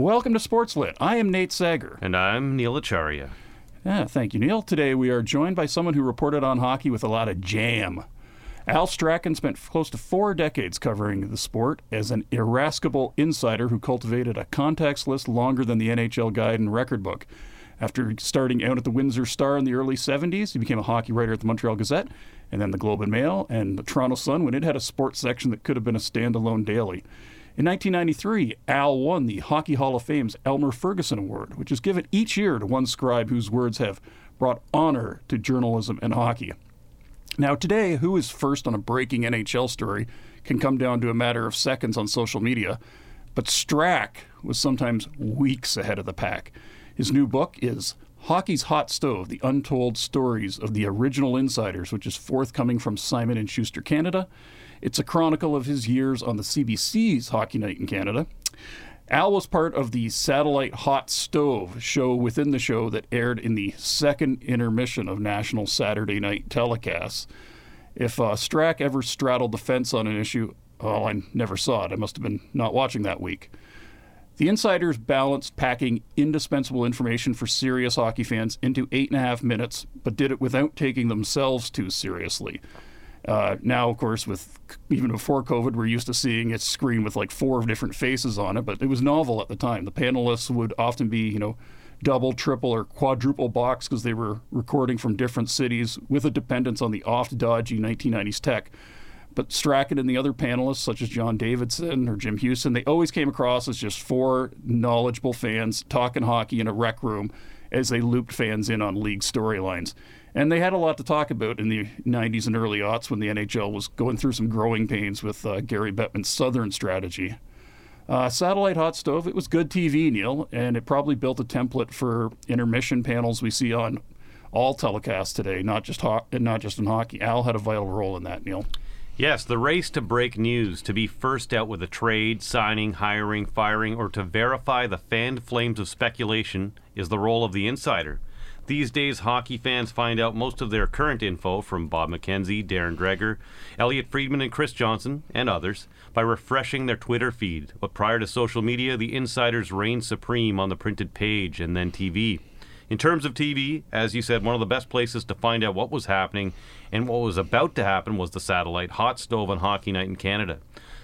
Welcome to Sportslit. I am Neate Sager. And I'm Neil Acharya. Yeah, thank you, Neil. Today we are joined by someone who reported on hockey with a lot of jam. Al Strachan spent close to four decades covering the sport as an irascible insider who cultivated a contacts list longer than the NHL guide and record book. After starting out at the Windsor Star in the early 70s, he became a hockey writer at the Montreal Gazette and then the Globe and Mail and the Toronto Sun when it had a sports section that could have been a standalone daily. In 1993, Al won the Hockey Hall of Fame's Elmer Ferguson Award, which is given each year to one scribe whose words have brought honor to journalism and hockey. Now, today, who is first on a breaking NHL story can come down to a matter of seconds on social media, but Strack was sometimes weeks ahead of the pack. His new book is Hockey's Hot Stove: The Untold Stories of the Original Insiders, which is forthcoming from Simon and Schuster Canada. It's a chronicle of his years on the CBC's Hockey Night in Canada. Al was part of the Satellite Hot Stove show within the show that aired in the second intermission of national Saturday night telecasts. If uh, Strack ever straddled the fence on an issue, well, I never saw it. I must have been not watching that week. The insiders balanced packing indispensable information for serious hockey fans into eight and a half minutes, but did it without taking themselves too seriously. Uh, now, of course, with even before COVID, we're used to seeing it screen with like four different faces on it, but it was novel at the time. The panelists would often be, you know, double, triple, or quadruple box because they were recording from different cities with a dependence on the oft dodgy 1990s tech. But Strachan and the other panelists, such as John Davidson or Jim Houston, they always came across as just four knowledgeable fans talking hockey in a rec room as they looped fans in on league storylines. And they had a lot to talk about in the 90s and early aughts when the NHL was going through some growing pains with uh, Gary Bettman's Southern strategy. Uh, Satellite Hot Stove, it was good TV, Neil, and it probably built a template for intermission panels we see on all telecasts today, not just ho- not just in hockey. Al had a vital role in that, Neil. Yes, the race to break news, to be first out with a trade, signing, hiring, firing, or to verify the fanned flames of speculation is the role of the insider. These days, hockey fans find out most of their current info from Bob McKenzie, Darren Dreger, Elliotte Friedman, and Chris Johnston, and others, by refreshing their Twitter feed. But prior to social media, the insiders reigned supreme on the printed page and then TV. In terms of TV, as you said, one of the best places to find out what was happening and what was about to happen was the satellite hot stove on Hockey Night in Canada.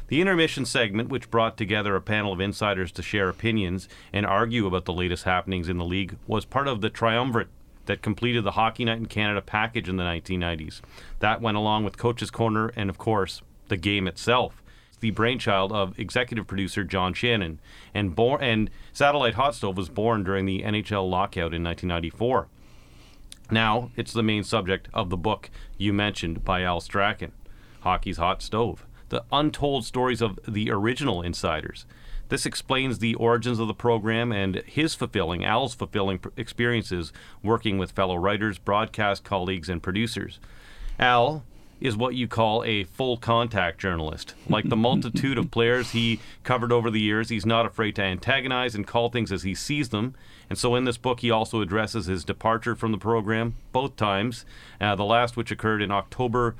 The intermission segment, which brought together a panel of insiders to share opinions and argue about the latest happenings in the league, was part of the triumvirate that completed the Hockey Night in Canada package in the 1990s. That went along with Coach's Corner and, of course, the game itself. The brainchild of executive producer John Shannon, and, born, and Satellite Hot Stove was born during the NHL lockout in 1994. Now, it's the main subject of the book you mentioned by Al Strachan, Hockey's Hot Stove, the untold stories of the original insiders. This explains the origins of the program and his fulfilling, Al's fulfilling experiences working with fellow writers, broadcast colleagues, and producers. Al is what you call a full contact journalist. Like the multitude of players he covered over the years, he's not afraid to antagonize and call things as he sees them. And so in this book, he also addresses his departure from the program both times, uh, the last which occurred in October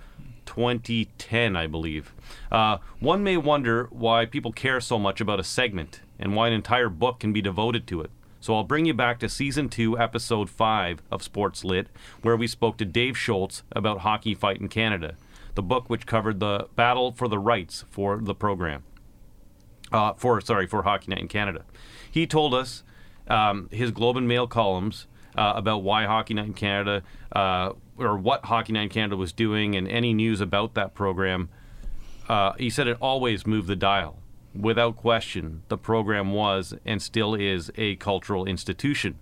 2010, I believe. Uh, one may wonder why people care so much about a segment and why an entire book can be devoted to it. So I'll bring you back to season two, episode five of Sports Lit, where we spoke to Dave Shoalts about Hockey Fight in Canada, the book which covered the battle for the rights for the program. Uh, for sorry, for Hockey Night in Canada. He told us um, his Globe and Mail columns uh, about why Hockey Night in Canada uh, or what Hockey Night in Canada was doing and any news about that program. Uh, he said it always moved the dial. Without question, the program was and still is a cultural institution.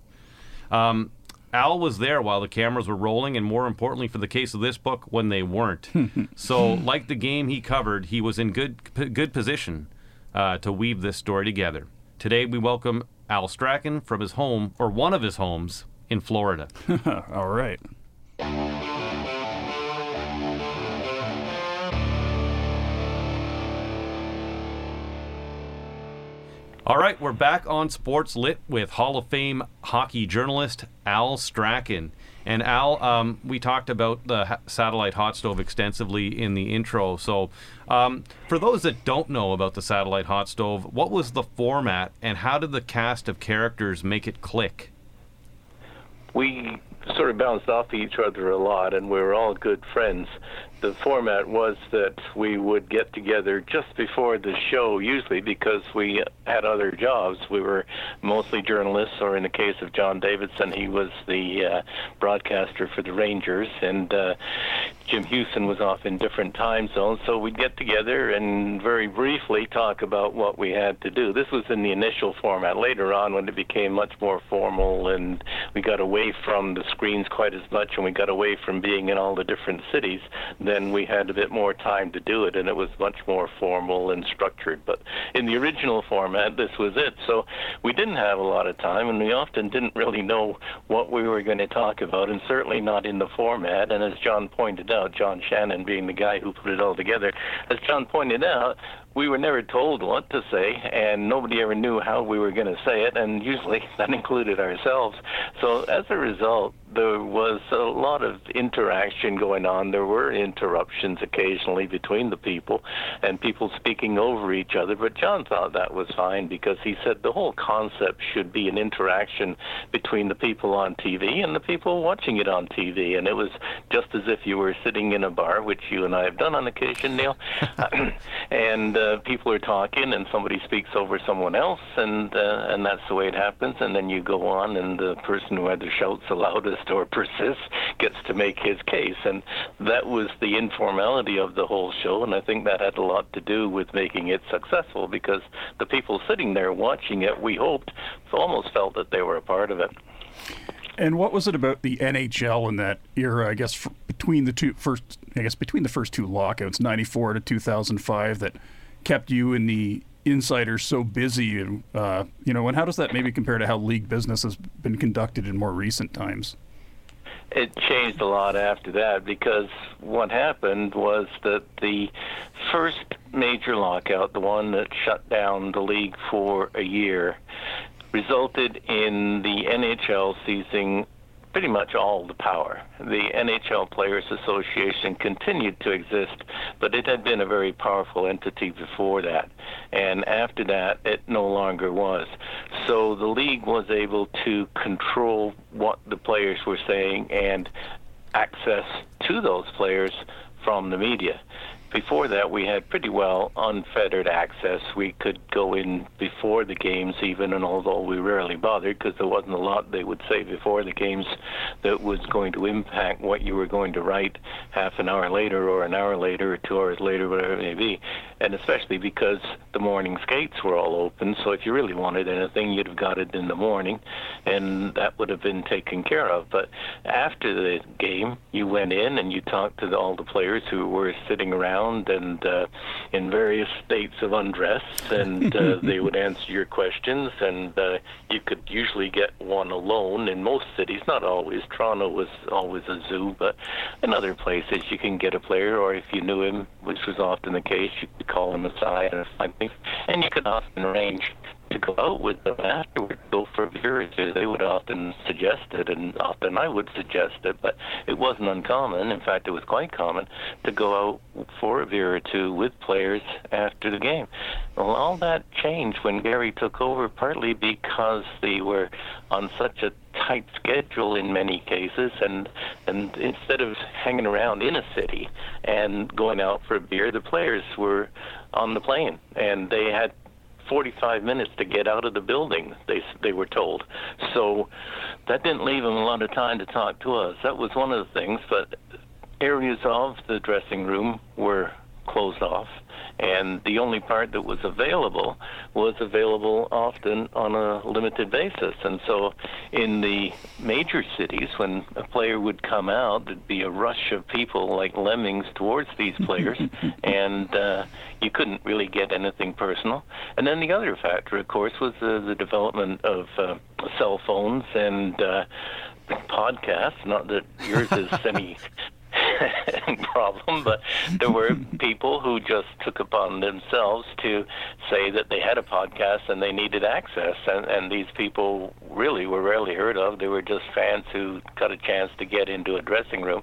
Um, Al was there while the cameras were rolling, and more importantly, for the case of this book, when they weren't. so, like the game he covered, he was in good good position uh, to weave this story together. Today, we welcome Al Strachan from his home, or one of his homes, in Florida. All right. All right, we're back on Sports Lit with Hall of Fame hockey journalist Al Strachan. And Al, um, we talked about the satellite hot stove extensively in the intro. So, um, for those that don't know about the satellite hot stove, what was the format and how did the cast of characters make it click? We sort of bounced off each other a lot, and we were all good friends the format was that we would get together just before the show, usually because we had other jobs. We were mostly journalists, or in the case of John Davidson, he was the uh, broadcaster for the Rangers, and uh, Jim Houston was off in different time zones. So we'd get together and very briefly talk about what we had to do. This was in the initial format. Later on, when it became much more formal and we got away from the screens quite as much and we got away from being in all the different cities, then then we had a bit more time to do it, and it was much more formal and structured. But in the original format, this was it. So we didn't have a lot of time, and we often didn't really know what we were going to talk about, and certainly not in the format. And as John pointed out, John Shannon being the guy who put it all together, as John pointed out, we were never told what to say, and nobody ever knew how we were going to say it, and usually that included ourselves. So as a result, there was a lot of interaction going on. There were interruptions occasionally between the people and people speaking over each other, but John thought that was fine because he said the whole concept should be an interaction between the people on TV and the people watching it on TV. And it was just as if you were sitting in a bar, which you and I have done on occasion, Neil, and uh, people are talking and somebody speaks over someone else, and uh, and that's the way it happens. And then you go on, and the person who either shouts the loudest or persists gets to make his case. And that was the informality of the whole show, and I think that had a lot to do with making it successful because the people sitting there watching it, we hoped, almost felt that they were a part of it. And what was it about the NHL in that era? I guess between the two first, I guess between the first two lockouts, '94 to 2005, that kept you and the insiders so busy uh, you know and how does that maybe compare to how league business has been conducted in more recent times it changed a lot after that because what happened was that the first major lockout, the one that shut down the league for a year, resulted in the NHL seizing pretty much all the power. The NHL Players Association continued to exist, but it had been a very powerful entity before that. And after that, it no longer was. So the league was able to control what the players were saying and access to those players from the media before that, we had pretty well unfettered access. We could go in before the games, even, and although we rarely bothered because there wasn't a lot they would say before the games that was going to impact what you were going to write half an hour later, or an hour later, or two hours later, whatever it may be. And especially because the morning skates were all open, so if you really wanted anything, you'd have got it in the morning, and that would have been taken care of. But after the game, you went in and you talked to the, all the players who were sitting around around and uh, in various states of undress, and uh, they would answer your questions, and uh, you could usually get one alone in most cities. Not always. Toronto was always a zoo, but in other places you can get a player, or if you knew him, which was often the case, you could call him aside and find things, and you could often arrange to go out with them afterward, go for a beer or two. They would often suggest it, and often I would suggest it, but it wasn't uncommon. In fact, it was quite common to go out for a beer or two with players after the game. Well, all that changed when Gary took over, partly because they were on such a tight schedule in many cases, and and instead of hanging around in a city and going out for a beer, the players were on the plane, and they had 45 minutes to get out of the building. They they were told, so that didn't leave them a lot of time to talk to us. That was one of the things. But areas of the dressing room were closed off and the only part that was available was available often on a limited basis. And so, in the major cities, when a player would come out, there'd be a rush of people like lemmings towards these players, and uh, you couldn't really get anything personal. And then the other factor, of course, was uh, the development of uh, cell phones and uh, podcasts. Not that yours is semi problem, but there were people who just took upon themselves to say that they had a podcast and they needed access, and, and these people really were rarely heard of. They were just fans who got a chance to get into a dressing room.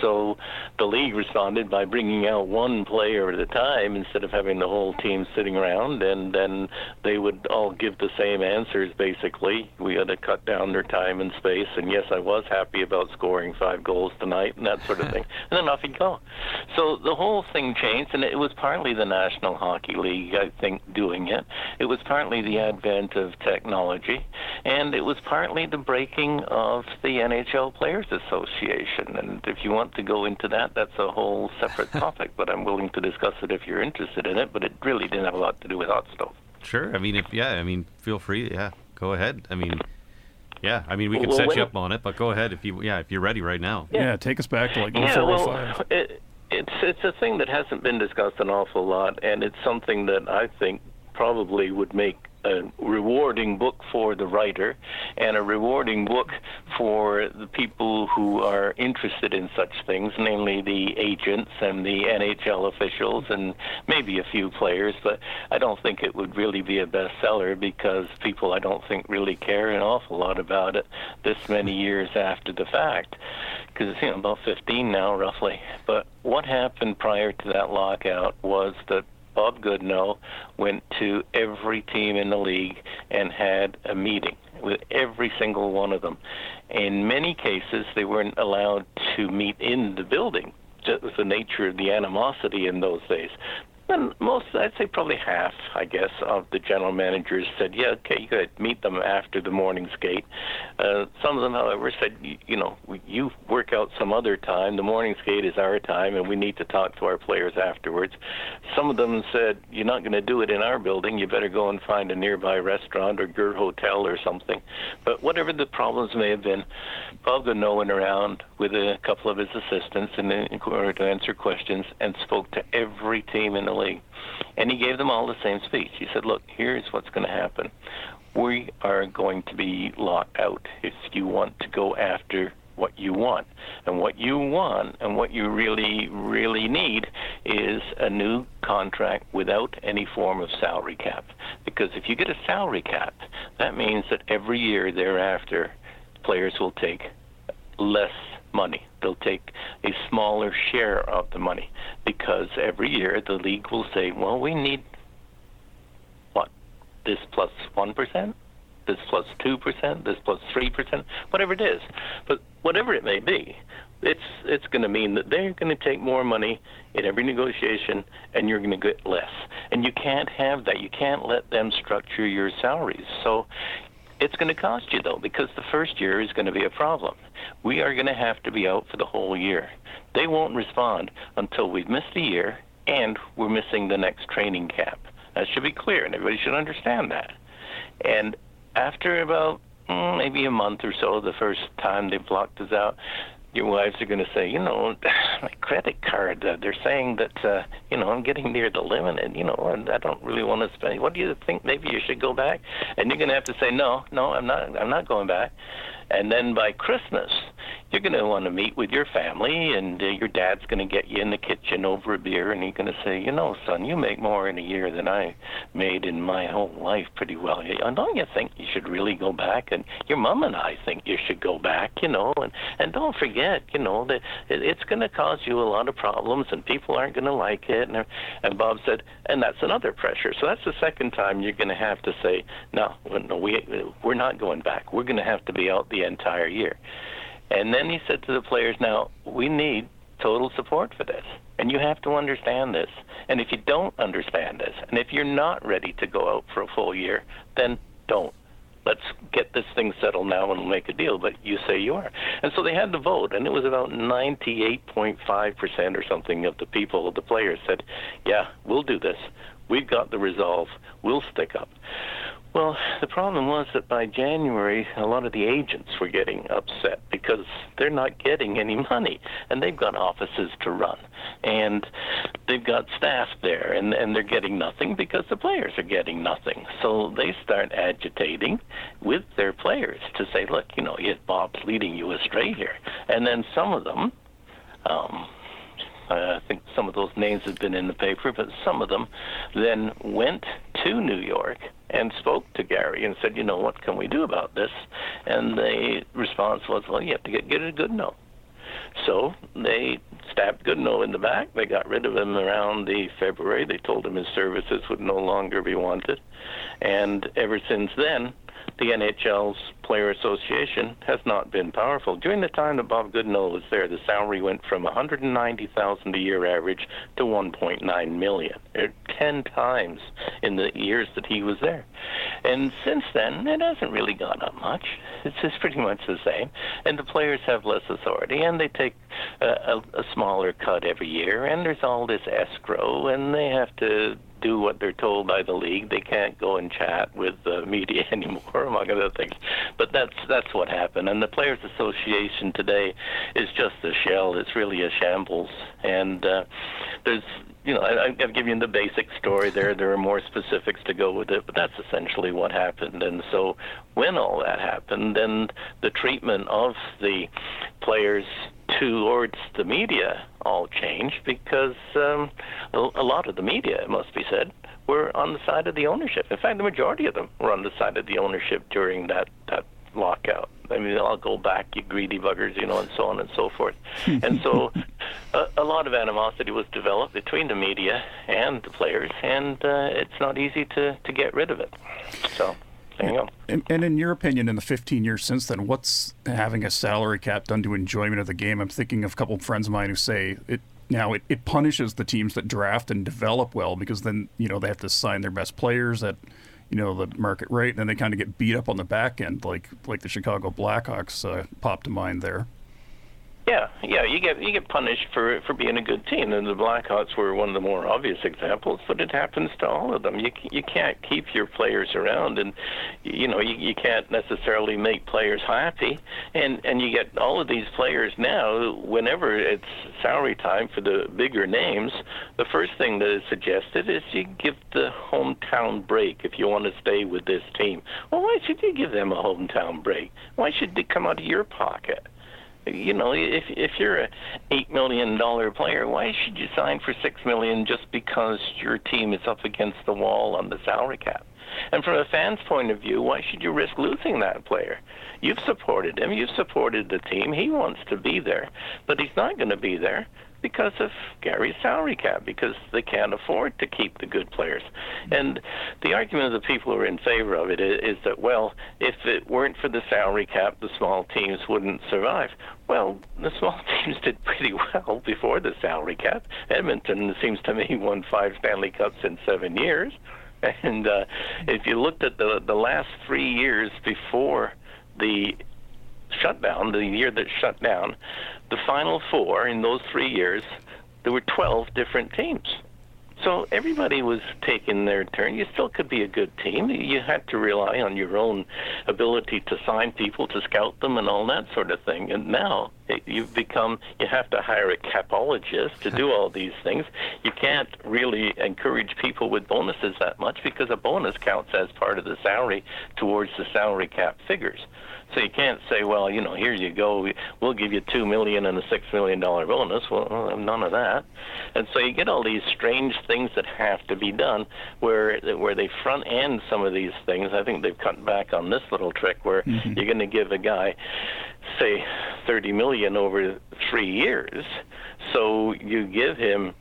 So the league responded by bringing out one player at a time instead of having the whole team sitting around, and then they would all give the same answers basically. We had to cut down their time and space, and yes, I was happy about scoring five goals tonight and that sort of thing. And then off he'd go. So the whole thing changed, and it was partly the National Hockey League, I think, doing it. It was partly the advent of technology, and it was partly the breaking of the NHL Players Association. And if you want to go into that, that's a whole separate topic, but I'm willing to discuss it if you're interested in it, but it really didn't have a lot to do with hot stove. Sure. I mean, if yeah, I mean, feel free. Yeah, go ahead. I mean, yeah, I mean, we could Well, set when you it- up on it, but go ahead if you yeah, if you're ready right now. Yeah, take us back to like Yeah, well, oh it, it's it's a thing that hasn't been discussed an awful lot, and it's something that I think probably would make a rewarding book for the writer and a rewarding book for the people who are interested in such things, namely the agents and the NHL officials and maybe a few players. But I don't think it would really be a bestseller because people I don't think really care an awful lot about it this many years after the fact. Because you know about 15 now roughly. But what happened prior to that lockout was that Bob Goodenow went to every team in the league and had a meeting with every single one of them. In many cases, they weren't allowed to meet in the building. Was the nature of the animosity in those days. And most, I'd say probably half, I guess, of the general managers said, yeah, okay, you could meet them after the morning skate. Uh, some of them, however, said, you, know, you work out some other time. The morning skate is our time, and we need to talk to our players afterwards. Some of them said, you're not going to do it in our building. You better go and find a nearby restaurant or your hotel or something. But whatever the problems may have been, Bob Goodenow went around with a couple of his assistants in order to answer questions and spoke to every team in the league. And he gave them all the same speech. He said, Look, here's what's going to happen. We are going to be locked out if you want to go after what you want. And what you want and what you really, really need is a new contract without any form of salary cap. Because if you get a salary cap, that means that every year thereafter, players will take less money. They'll take a smaller share of the money because every year the league will say, well, we need what? This plus 1? This plus 2%? This plus 3%? Whatever it is. But whatever it may be, it's it's going to mean that they're going to take more money in every negotiation and you're going to get less. And you can't have that. You can't let them structure your salaries. So it's going to cost you though, because the first year is going to be a problem. We are going to have to be out for the whole year. They won't respond until we've missed a year and we're missing the next training camp. That should be clear, and everybody should understand that. And after about mm, maybe a month or so, the first time they've blocked us out, your wives are going to say, you know, my credit card. Uh, they're saying that, uh, you know, I'm getting near the limit, and you know, and I don't really want to spend. What do you think? Maybe you should go back. And you're going to have to say, no, no, I'm not. I'm not going back. And then by Christmas, you're going to want to meet with your family, and uh, your dad's going to get you in the kitchen over a beer, and he's going to say, you know, son, you make more in a year than I made in my whole life pretty well. And don't you think you should really go back? And your mom and I think you should go back, you know, and and don't forget, you know, that it, it's going to cause you a lot of problems, and people aren't going to like it. And and Bob said, and that's another pressure. So that's the second time you're going to have to say, no, no, we we're not going back. We're going to have to be out the entire year. And then he said to the players, now, we need total support for this. And you have to understand this. And if you don't understand this, and if you're not ready to go out for a full year, then don't. Let's get this thing settled now and make a deal. But you say you are. And so they had to vote, and it was about 98.5% or something of the people, of the players said, yeah, we'll do this. We've got the resolve. We'll stick up. Well, the problem was that by January, a lot of the agents were getting upset because they're not getting any money, and they've got offices to run, and they've got staff there, and, and they're getting nothing because the players are getting nothing. So they start agitating with their players to say, look, you know, yes, Bob's leading you astray here. And then some of them, um, I think some of those names have been in the paper, but some of them then went to New York and spoke to Gary and said, you know, what can we do about this? And the response was, well, you have to get, get a good. So they stabbed Goodenow in the back. They got rid of him around the February. They told him his services would no longer be wanted. And ever since then, the NHL's Player Association has not been powerful. During the time that Bob Goodenow was there, the salary went from 190,000 a year average to 1.9 million, er, ten times in the years that he was there. And since then, it hasn't really gone up much. It's just pretty much the same. And the players have less authority, and they take a, a, a smaller cut every year. And there's all this escrow, and they have to do what they're told by the league. They can't go and chat with the media anymore, among other things. But that's that's what happened. And the Players Association today is just a shell. It's really a shambles. And uh, there's you know, I, I've given you the basic story there. There are more specifics to go with it, but that's essentially what happened. And so, when all that happened, then the treatment of the players towards the media all changed because um, a, a lot of the media, it must be said, were on the side of the ownership. In fact, the majority of them were on the side of the ownership during that that lockout. I mean, I'll go back, you greedy buggers, you know, and so on and so forth. and so a, a lot of animosity was developed between the media and the players, and uh, it's not easy to, to get rid of it. So. And, and in your opinion, in the 15 years since then, what's having a salary cap done to enjoyment of the game? I'm thinking of a couple of friends of mine who say it now it, it punishes the teams that draft and develop well because then you know they have to sign their best players at you know the market rate, and then they kind of get beat up on the back end, like like the Chicago Blackhawks uh, popped to mind there. Yeah, yeah, you get you get punished for for being a good team, and the Blackhawks were one of the more obvious examples. But it happens to all of them. You you can't keep your players around, and you know you, you can't necessarily make players happy. And and you get all of these players now. Whenever it's salary time for the bigger names, the first thing that is suggested is you give the hometown break if you want to stay with this team. Well, why should you give them a hometown break? Why should they come out of your pocket? You know, if if you're a eight million dollar player, why should you sign for six million just because your team is up against the wall on the salary cap? And from a fan's point of view, why should you risk losing that player? You've supported him, you've supported the team. He wants to be there, but he's not going to be there because of Gary's salary cap, because they can't afford to keep the good players. And the argument of the people who are in favor of it is, that, well, if it weren't for the salary cap, the small teams wouldn't survive. Well, the small teams did pretty well before the salary cap. Edmonton, seems to me, won five Stanley Cups in seven years. And uh, if you looked at the the last three years before the shutdown, the year that shut down, the final four in those three years, there were 12 different teams. So everybody was taking their turn. You still could be a good team. You had to rely on your own ability to sign people, to scout them, and all that sort of thing. And now it, you've become, you have to hire a capologist to do all these things. You can't really encourage people with bonuses that much because a bonus counts as part of the salary towards the salary cap figures. So you can't say, well, you know, here you go, we'll give you two million and a six million dollar bonus. Well, none of that. And so you get all these strange things that have to be done, where where they front end some of these things. I think they've cut back on this little trick where mm-hmm. you're going to give a guy, say, thirty million over three years. So you give him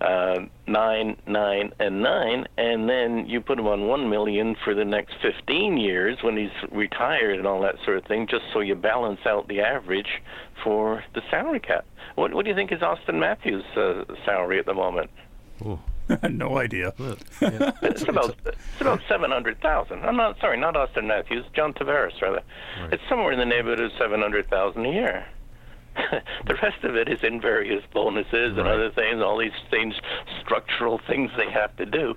uh, nine, nine, and nine, and then you put him on one million for the next 15 years when he's retired and all that sort of thing, just so you balance out the average for the salary cap. What, what do you think is Auston Matthews' uh, salary at the moment? no idea. it's about it's about seven hundred thousand. I'm not sorry, not Auston Matthews, John Tavares rather. Right. It's somewhere in the neighborhood of seven hundred thousand a year. the rest of it is in various bonuses and other things, all these things, structural things they have to do,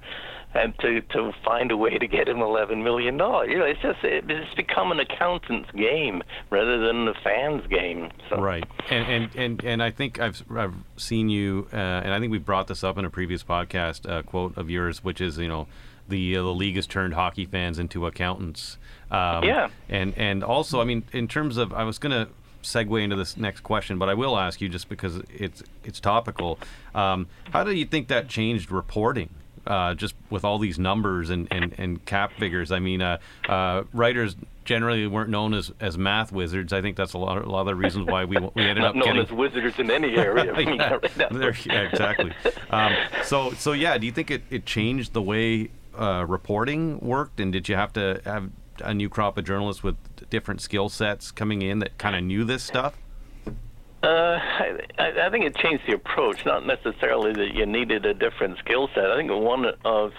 and to to find a way to get him eleven million dollars. You know, it's just it, it's become an accountant's game rather than the fans' game. So. Right, and, and and and I think I've I've seen you, uh, and I think we brought this up in a previous podcast uh, quote of yours, which is you know. The, uh, the league has turned hockey fans into accountants. Um, yeah. And and also, I mean, in terms of, I was gonna segue into this next question, but I will ask you just because it's it's topical. Um, how do you think that changed reporting? Uh, just with all these numbers and, and, and cap figures. I mean, uh, uh, writers generally weren't known as, as math wizards. I think that's a lot of, a lot of the reasons why we we ended up known getting... as wizards in any area. yeah, yeah, exactly. Um, so so yeah, do you think it, it changed the way uh, reporting worked, and did you have to have a new crop of journalists with different skill sets coming in that kind of knew this stuff? Uh, I, I think it changed the approach, not necessarily that you needed a different skill set. I think one of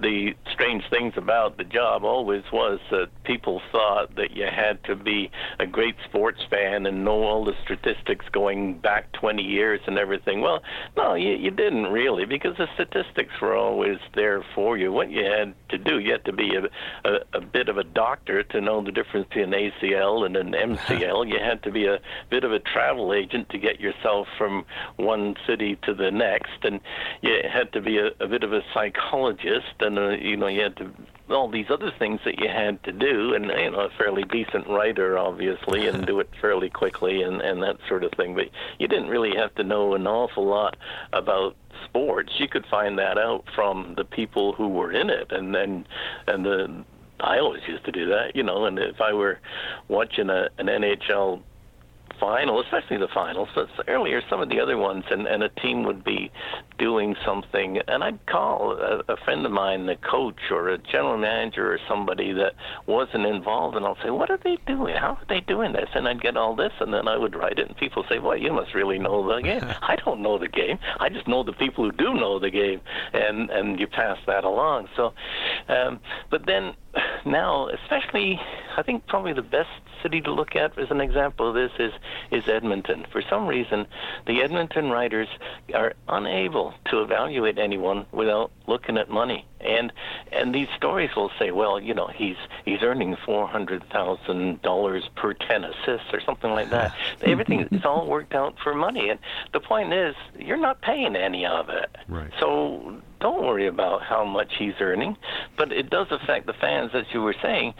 the strange things about the job always was that people thought that you had to be a great sports fan and know all the statistics going back 20 years and everything. Well, no, you, you didn't really, because the statistics were always there for you. What you had to do, you had to be a, a, a bit of a doctor to know the difference between an ACL and an MCL. you had to be a bit of a travel agent agent to get yourself from one city to the next, and you had to be a, a bit of a psychologist, and uh, you know you had to all these other things that you had to do, and you know a fairly decent writer, obviously, and do it fairly quickly, and and that sort of thing. But you didn't really have to know an awful lot about sports. You could find that out from the people who were in it, and then and the I always used to do that, you know. And if I were watching a, an NHL final, especially the finals, but earlier some of the other ones, and, and a team would be doing something, and I'd call a, a friend of mine, the coach or a general manager or somebody that wasn't involved, and I'll say, "What are they doing? How are they doing this?" And I'd get all this, and then I would write it, and people say, "Well, you must really know the game." I don't know the game. I just know the people who do know the game, and and you pass that along. So, um, but then now, especially, I think probably the best city to look at as an example of this is is Edmonton. For some reason, the Edmonton writers are unable to evaluate anyone without looking at money. And and these stories will say, well, you know, he's he's earning four hundred thousand dollars per ten assists or something like that. Hmm. Everything is all worked out for money. And the point is, you're not paying any of it. Right. So don't worry about how much he's earning. But it does affect the fans, as you were saying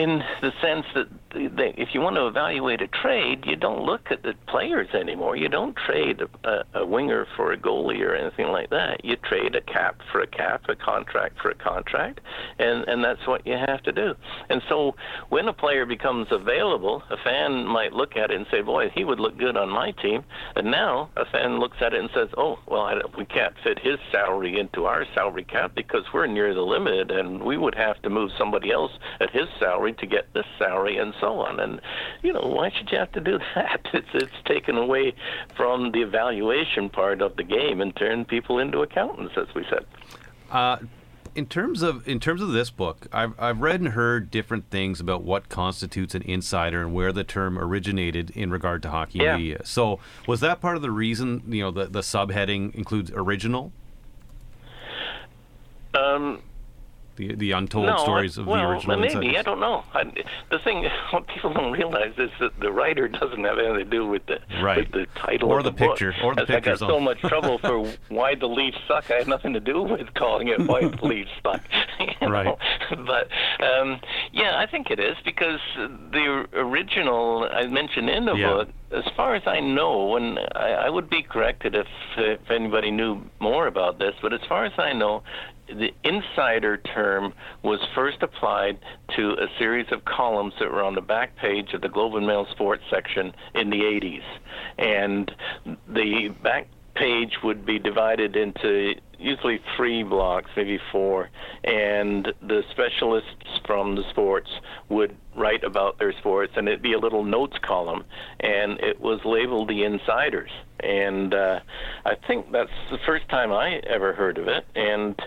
in the sense that they, if you want to evaluate a trade, you don't look at the players anymore. You don't trade a, a, winger for a goalie or anything like that. You trade a cap for a cap, a contract for a contract, and and that's what you have to do. And so when a player becomes available, a fan might look at it and say, "Boy, he would look good on my team." And now a fan looks at it and says, "Oh, well, I, we can't fit his salary into our salary cap because we're near the limit, and we would have to move somebody else at his salary to get this salary." And so on. And you know, why should you have to do that? It's it's taken away from the evaluation part of the game and turned people into accountants, as we said. Uh, in terms of in terms of this book, I've I've read and heard different things about what constitutes an insider and where the term originated in regard to hockey yeah. media. So, was that part of the reason? You know, the the subheading includes original. Um, the the untold no, stories of well, the original maybe insiders? I don't know. I, the thing what people don't realize is that the writer doesn't have anything to do with the right. with the title or of the, the picture book. or the As picture. I got so much trouble for why the leaves suck. I had nothing to do with calling it why the Leafs suck. right. Know? But um, yeah, I think it is because the original I mentioned in the yeah. book as far as I know, and I, I would be corrected if, if anybody knew more about this, but as far as I know, the insider term was first applied to a series of columns that were on the back page of the Globe and Mail sports section in the 80s. And the back page would be divided into usually three blocks, maybe four, and the specialists from the sports would write about their sports, and it'd be a little notes column, and it was labeled the insiders. And uh, I think that's the first time I ever heard of it, and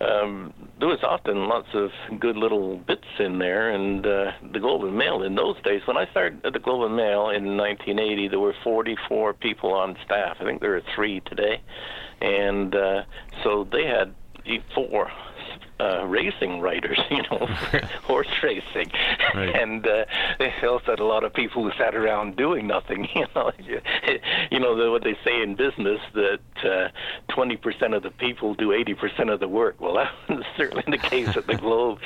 um, there was often lots of good little bits in there. And uh, the Globe and Mail in those days, when I started at the Globe and Mail in 1980, there were 44 people on staff. I think there are three today and uh, so they had four uh, racing writers, you know, horse racing, right. and uh, they also had a lot of people who sat around doing nothing. You know, you know the, what they say in business that uh, twenty percent of the people do eighty percent of the work. Well, that was certainly the case at the Globe,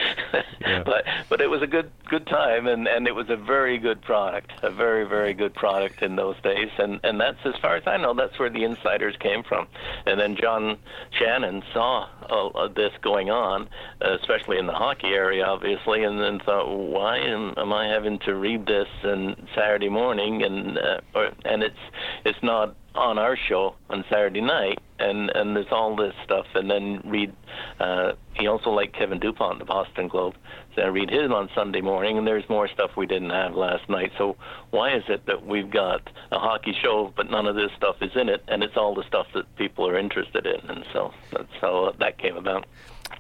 yeah. but but it was a good good time, and and it was a very good product, a very very good product in those days, and and that's as far as I know, that's where the insiders came from, and then John Shannon saw uh, this going on, especially in the hockey area, obviously, and then thought, why am, am I having to read this and Saturday morning, and uh, or, and it's it's not on our show on Saturday night, and and there's all this stuff, and then read. Uh, he also liked Kevin Dupont, the Boston Globe. So I read his on Sunday morning, and there's more stuff we didn't have last night. So why is it that we've got a hockey show, but none of this stuff is in it, and it's all the stuff that people are interested in, and so that's how that came about.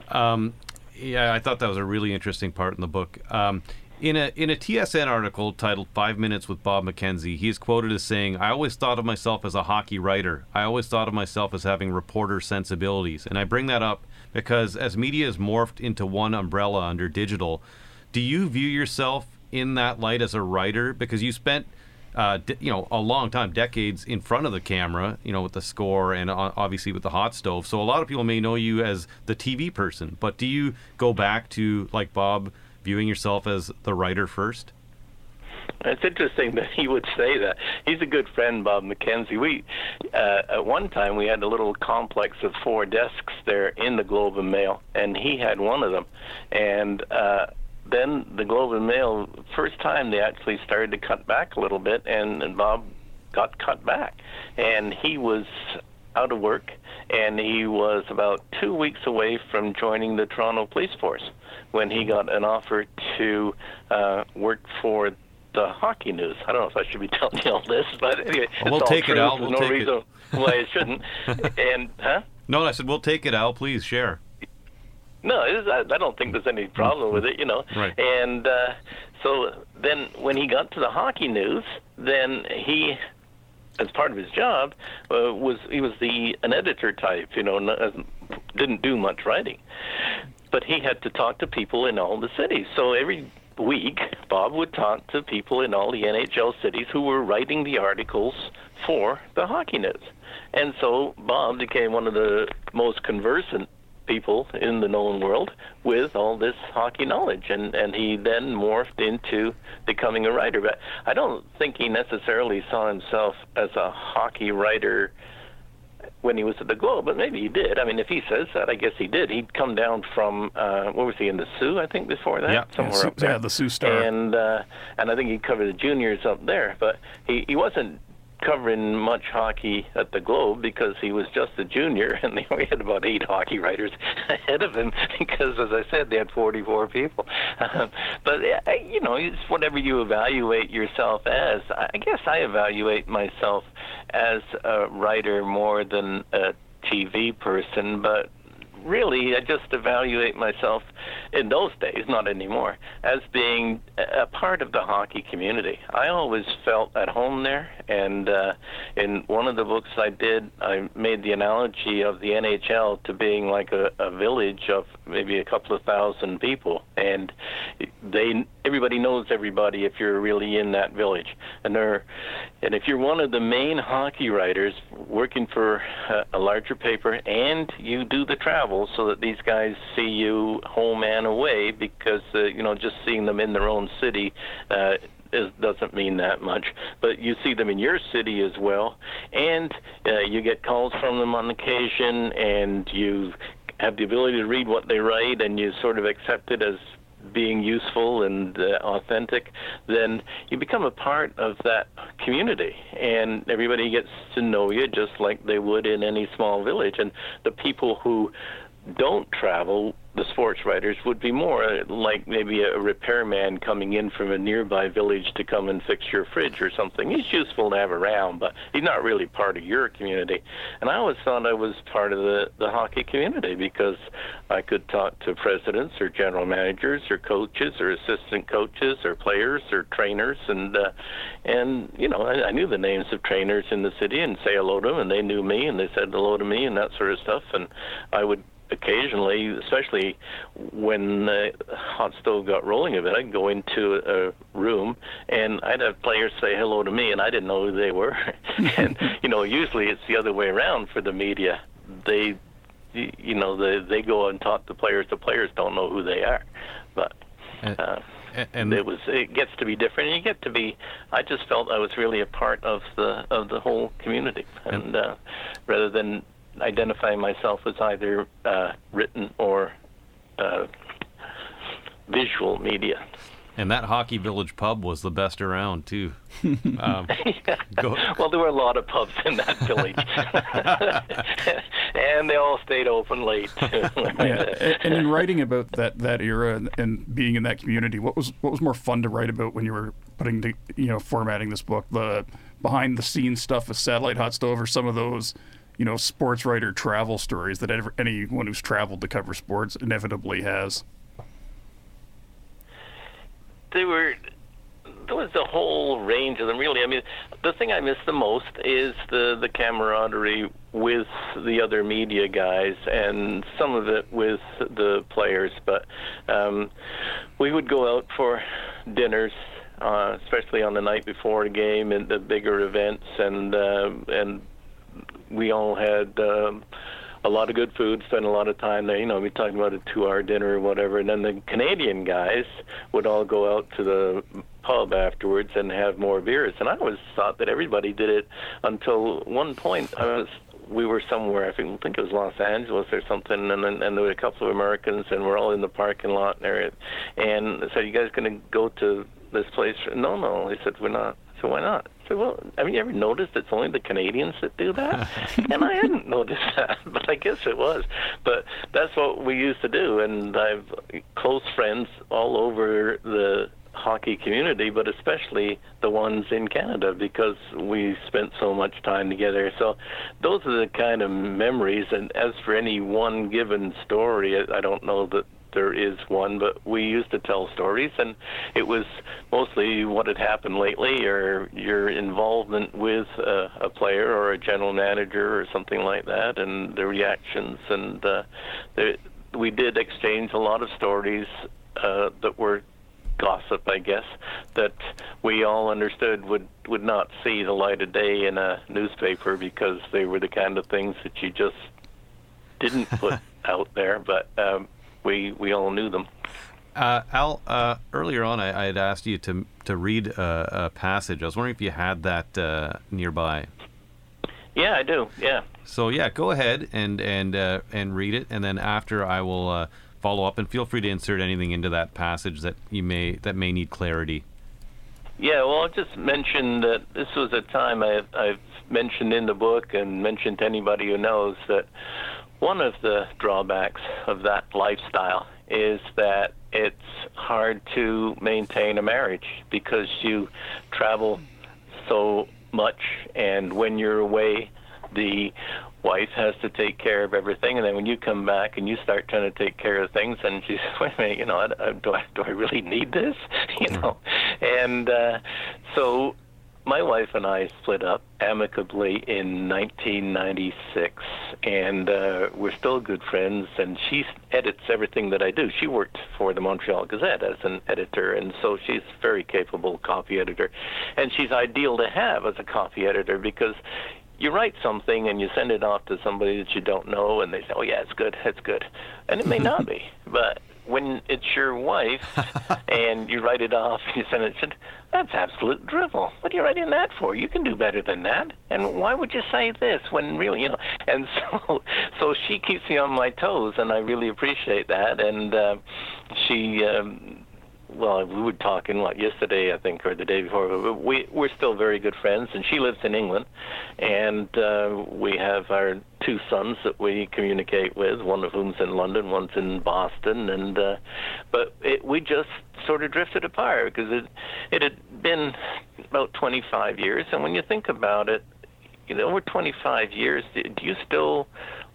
Um, yeah, I thought that was a really interesting part in the book. Um, in a in a TSN article titled Five Minutes with Bob McKenzie, he is quoted as saying, I always thought of myself as a hockey writer. I always thought of myself as having reporter sensibilities. And I bring that up because as media has morphed into one umbrella under digital, do you view yourself in that light as a writer? Because you spent uh, you know, a long time, decades in front of the camera, you know, with the score and obviously with the hot stove. So a lot of people may know you as the TV person, but do you go back to like Bob viewing yourself as the writer first? It's interesting that he would say that. He's a good friend, Bob McKenzie. We, uh, at one time, we had a little complex of four desks there in the Globe and Mail, and he had one of them. And uh, then the Globe and Mail, first time they actually started to cut back a little bit, and, and Bob got cut back, and he was out of work, and he was about two weeks away from joining the Toronto Police Force when he got an offer to uh, work for the hockey news. I don't know if I should be telling you all this, but anyway, well, we'll take true. it, Al. We'll no reason it. why it shouldn't. and huh? No, I said we'll take it, Al. Please share. No, I, I don't think there's any problem with it, you know. Right. And uh, so then when he got to the hockey news, then he as part of his job, uh, was he was the an editor type, you know, not, didn't do much writing but he had to talk to people in all the cities. So every week, Bob would talk to people in all the NHL cities who were writing the articles for the hockey news. And so Bob became one of the most conversant people in the known world with all this hockey knowledge and and he then morphed into becoming a writer but I don't think he necessarily saw himself as a hockey writer when he was at the Globe, but maybe he did. I mean, if he says that, I guess he did. He'd come down from uh, what was he in the Soo? I think before that, yeah, somewhere yeah, up there. Yeah, the Sault Star, and uh, and I think he covered the juniors up there. But he he wasn't covering much hockey at the Globe because he was just a junior, and only had about eight hockey writers ahead of him because, as I said, they had 44 people. Um, but you know, it's whatever you evaluate yourself as. I guess I evaluate myself as a writer more than a TV person, but really, I just evaluate myself in those days, not anymore, as being a part of the hockey community. I always felt at home there, and uh, in one of the books I did, I made the analogy of the NHL to being like a, a village of maybe a couple of thousand people, and they everybody knows everybody if you're really in that village, and and if you're one of the main hockey writers working for a, a larger paper and you do the travel so that these guys see you home and away because uh, you know just seeing them in their own city uh, is, doesn't mean that much. But you see them in your city as well, and uh, you get calls from them on occasion, and you have the ability to read what they write, and you sort of accept it as being useful and uh, authentic, then you become a part of that community, and everybody gets to know you just like they would in any small village. And the people who don't travel the sports writers would be more like maybe a repairman coming in from a nearby village to come and fix your fridge or something. He's useful to have around, but he's not really part of your community. And I always thought I was part of the, the hockey community because I could talk to presidents or general managers or coaches or assistant coaches or players or trainers and uh, and you know I, I knew the names of trainers in the city and say hello to them and they knew me and they said hello to me and that sort of stuff and I would occasionally, especially when the hot stove got rolling a bit, I'd go into a room and I'd have players say hello to me, and I didn't know who they were. and you know, usually it's the other way around for the media. They, you know, they they go and talk to players. The players don't know who they are, but. Uh, and it was it gets to be different, and you get to be. I just felt I was really a part of the of the whole community, and uh, rather than identifying myself as either uh, written or uh, visual media. And that Hockey Village pub was the best around too. Um, go. Well, there were a lot of pubs in that village, and they all stayed open late. yeah, and in writing about that that era and, and, being in that community, what was what was more fun to write about when you were putting the, you know formatting this book, the behind the scenes stuff with Satellite Hot Stove, or some of those you know sports writer travel stories that ever, anyone who's traveled to cover sports inevitably has? They were there was a whole range of them really. I mean the thing i miss the most is the the camaraderie with the other media guys and some of it with the players. But um we would go out for dinners uh especially on the night before a game and the bigger events and uh and we all had um a lot of good food, spend a lot of time there. You know, we talking about a two-hour dinner or whatever, and then the Canadian guys would all go out to the pub afterwards and have more beers. And I always thought that everybody did it until one point. I was we were somewhere. I think, it was Los Angeles or something, and then and there were a couple of Americans, and we're all in the parking lot there. And said, "You guys going to go to this place?" No, no. He said, "We're not." So why not? So well, have you ever noticed it's only the Canadians that do that? and I hadn't noticed that, but I guess it was. But that's what we used to do, and I've close friends all over the hockey community, but especially the ones in Canada because we spent so much time together. So those are the kind of memories. And as for any one given story, I don't know that there is one, but we used to tell stories, and it was mostly what had happened lately, or your involvement with uh, a player or a general manager or something like that, and the reactions. And uh, the, we did exchange a lot of stories uh, that were gossip, I guess, that we all understood would would not see the light of day in a newspaper because they were the kind of things that you just didn't put out there. But um, we we all knew them. Uh, Al, uh, earlier on, I, I, had asked you to to read a, a, passage. I was wondering if you had that uh, nearby. Yeah, I do. Yeah. So yeah, go ahead and and uh, and read it, and then after I will uh, follow up. And feel free to insert anything into that passage that you may that may need clarity. Yeah, well, I'll just mention that this was a time I, I've mentioned in the book and mentioned to anybody who knows that one of the drawbacks of that lifestyle is that it's hard to maintain a marriage because you travel so much, and when you're away, the wife has to take care of everything, and then when you come back and you start trying to take care of things, and she's, wait a minute, you know, do I do I really need this, you know, and uh, so my wife and I split up amicably in 1996, and uh, we're still good friends. And she edits everything that I do. She worked for the Montreal Gazette as an editor, and so she's a very capable copy editor. And she's ideal to have as a copy editor because you write something and you send it off to somebody that you don't know, and they say, "Oh yeah, it's good, it's good," and it may not be, but when it's your wife and you write it off and you send it, said, that's absolute drivel. What are you writing that for? You can do better than that. And why would you say this when really, you know? And so, so she keeps me on my toes, and I really appreciate that. And uh, she um, well, we were talking what yesterday, I think, or the day before. We we're still very good friends, and she lives in England, and uh, we have our two sons that we communicate with. One of whom's in London, one's in Boston, and uh, but it, we just sort of drifted apart because it it had been about 25 years, and when you think about it, you know, over 25 years, do you still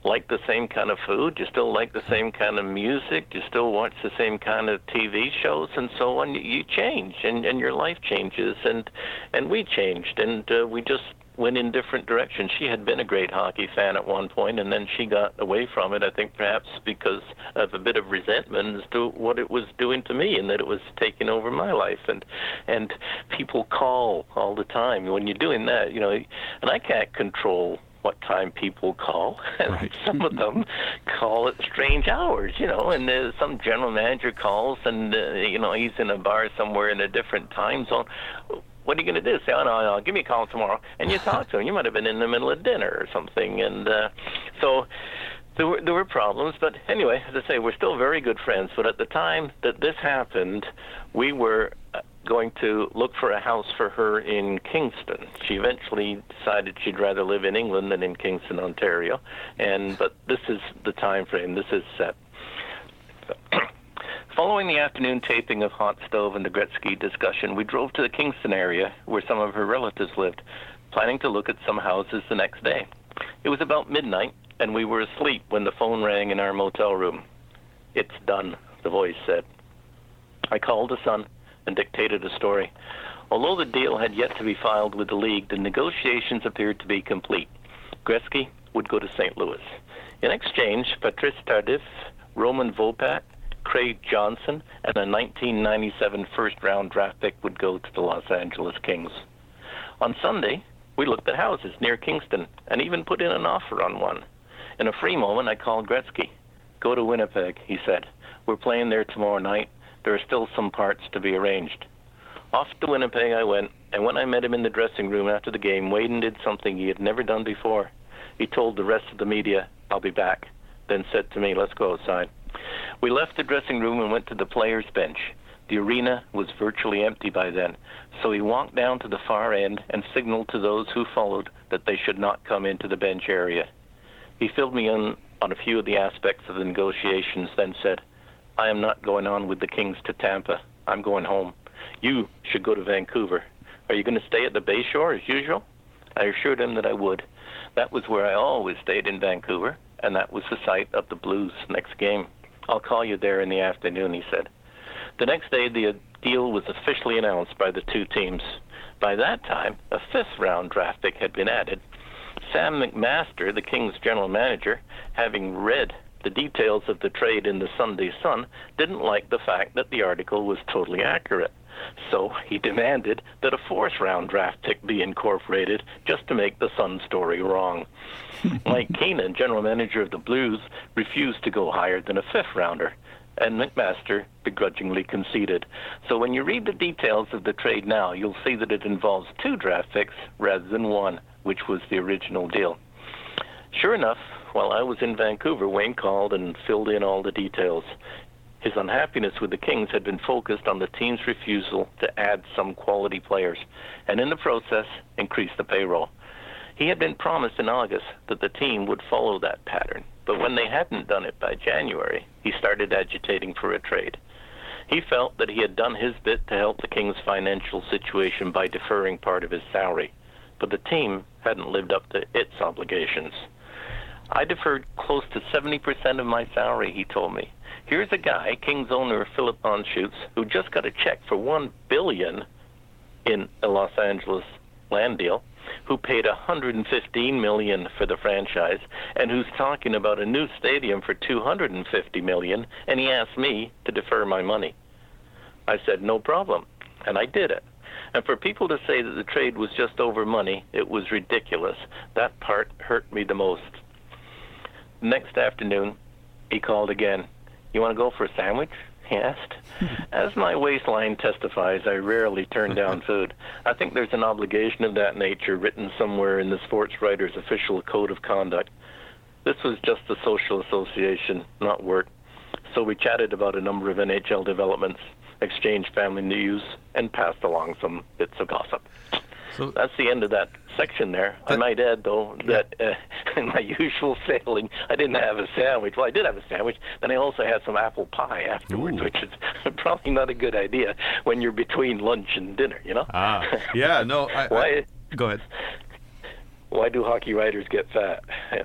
like the same kind of food? Do you still like the same kind of music? Do you still watch the same kind of TV shows and so on? You change, and and your life changes, and and we changed, and uh, we just went in different directions. She had been a great hockey fan at one point, and then she got away from it. I think perhaps because of a bit of resentment as to what it was doing to me, and that it was taking over my life. And and people call all the time when you're doing that, you know. And I can't control what time people call, and Right. some of them call at strange hours, you know. And uh, some general manager calls, and uh, you know he's in a bar somewhere in a different time zone. What are you going to do? Say, oh no, no, give me a call tomorrow, and you talk to him. You might have been in the middle of dinner or something, and uh, so there were there were problems. But anyway, as I say, we're still very good friends. But at the time that this happened, we were going to look for a house for her in Kingston. She eventually decided she'd rather live in England than in Kingston, Ontario. And but this is the time frame. This is set. Following the afternoon taping of Hot Stove and the Gretzky discussion, we drove to the Kingston area where some of her relatives lived, planning to look at some houses the next day. It was about midnight, and we were asleep when the phone rang in our motel room. It's done, the voice said. I called the Sun and dictated a story. Although the deal had yet to be filed with the league, the negotiations appeared to be complete. Gretzky would go to St. Louis. In exchange, Patrice Tardif, Roman Vopat, Craig Johnson, and a 1997 first-round draft pick would go to the Los Angeles Kings. On Sunday, we looked at houses near Kingston and even put in an offer on one. In a free moment, I called Gretzky. Go to Winnipeg, he said. We're playing there tomorrow night. There are still some parts to be arranged. Off to Winnipeg I went, and when I met him in the dressing room after the game, Wayne did something he had never done before. He told the rest of the media, I'll be back, then said to me, let's go outside. We left the dressing room and went to the players' bench. The arena was virtually empty by then, so he walked down to the far end and signaled to those who followed that they should not come into the bench area. He filled me in on a few of the aspects of the negotiations, then said, I am not going on with the Kings to Tampa. I'm going home. You should go to Vancouver. Are you going to stay at the Bayshore as usual? I assured him that I would. That was where I always stayed in Vancouver, and that was the site of the Blues' next game. I'll call you there in the afternoon, he said. The next day, the deal was officially announced by the two teams. By that time, a fifth round draft pick had been added. Sam McMaster, the Kings general manager, having read the details of the trade in the Sunday Sun, didn't like the fact that the article was totally accurate. So he demanded that a fourth round draft pick be incorporated just to make the Sun story wrong. Mike Keenan, general manager of the Blues, refused to go higher than a fifth rounder, and McMaster begrudgingly conceded. So when you read the details of the trade now, you'll see that it involves two draft picks rather than one, which was the original deal. Sure enough, while I was in Vancouver, Wayne called and filled in all the details. His unhappiness with the Kings had been focused on the team's refusal to add some quality players, and in the process, increase the payroll. He had been promised in August that the team would follow that pattern, but when they hadn't done it by January, he started agitating for a trade. He felt that he had done his bit to help the Kings' financial situation by deferring part of his salary, but the team hadn't lived up to its obligations. I deferred close to 70% of my salary, he told me. Here's a guy, Kings owner Philip Anschutz, who just got a check for 1 billion in a Los Angeles land deal, who paid 115 million for the franchise and who's talking about a new stadium for 250 million and he asked me to defer my money. I said no problem, and I did it. And for people to say that the trade was just over money, it was ridiculous. That part hurt me the most. Next afternoon, he called again. You want to go for a sandwich? He asked. As my waistline testifies, I rarely turn down food. I think there's an obligation of that nature written somewhere in the sports writer's official code of conduct. This was just a social association, not work. So we chatted about a number of NHL developments, exchanged family news, and passed along some bits of gossip. So That's the end of that section there. I might add, though, that uh, in my usual sailing, I didn't have a sandwich. Well, I did have a sandwich. Then I also had some apple pie afterwards, Ooh. which is probably not a good idea when you're between lunch and dinner. You know? ah, yeah, no. I, I, Why? go ahead. Why do hockey writers get fat? Yeah.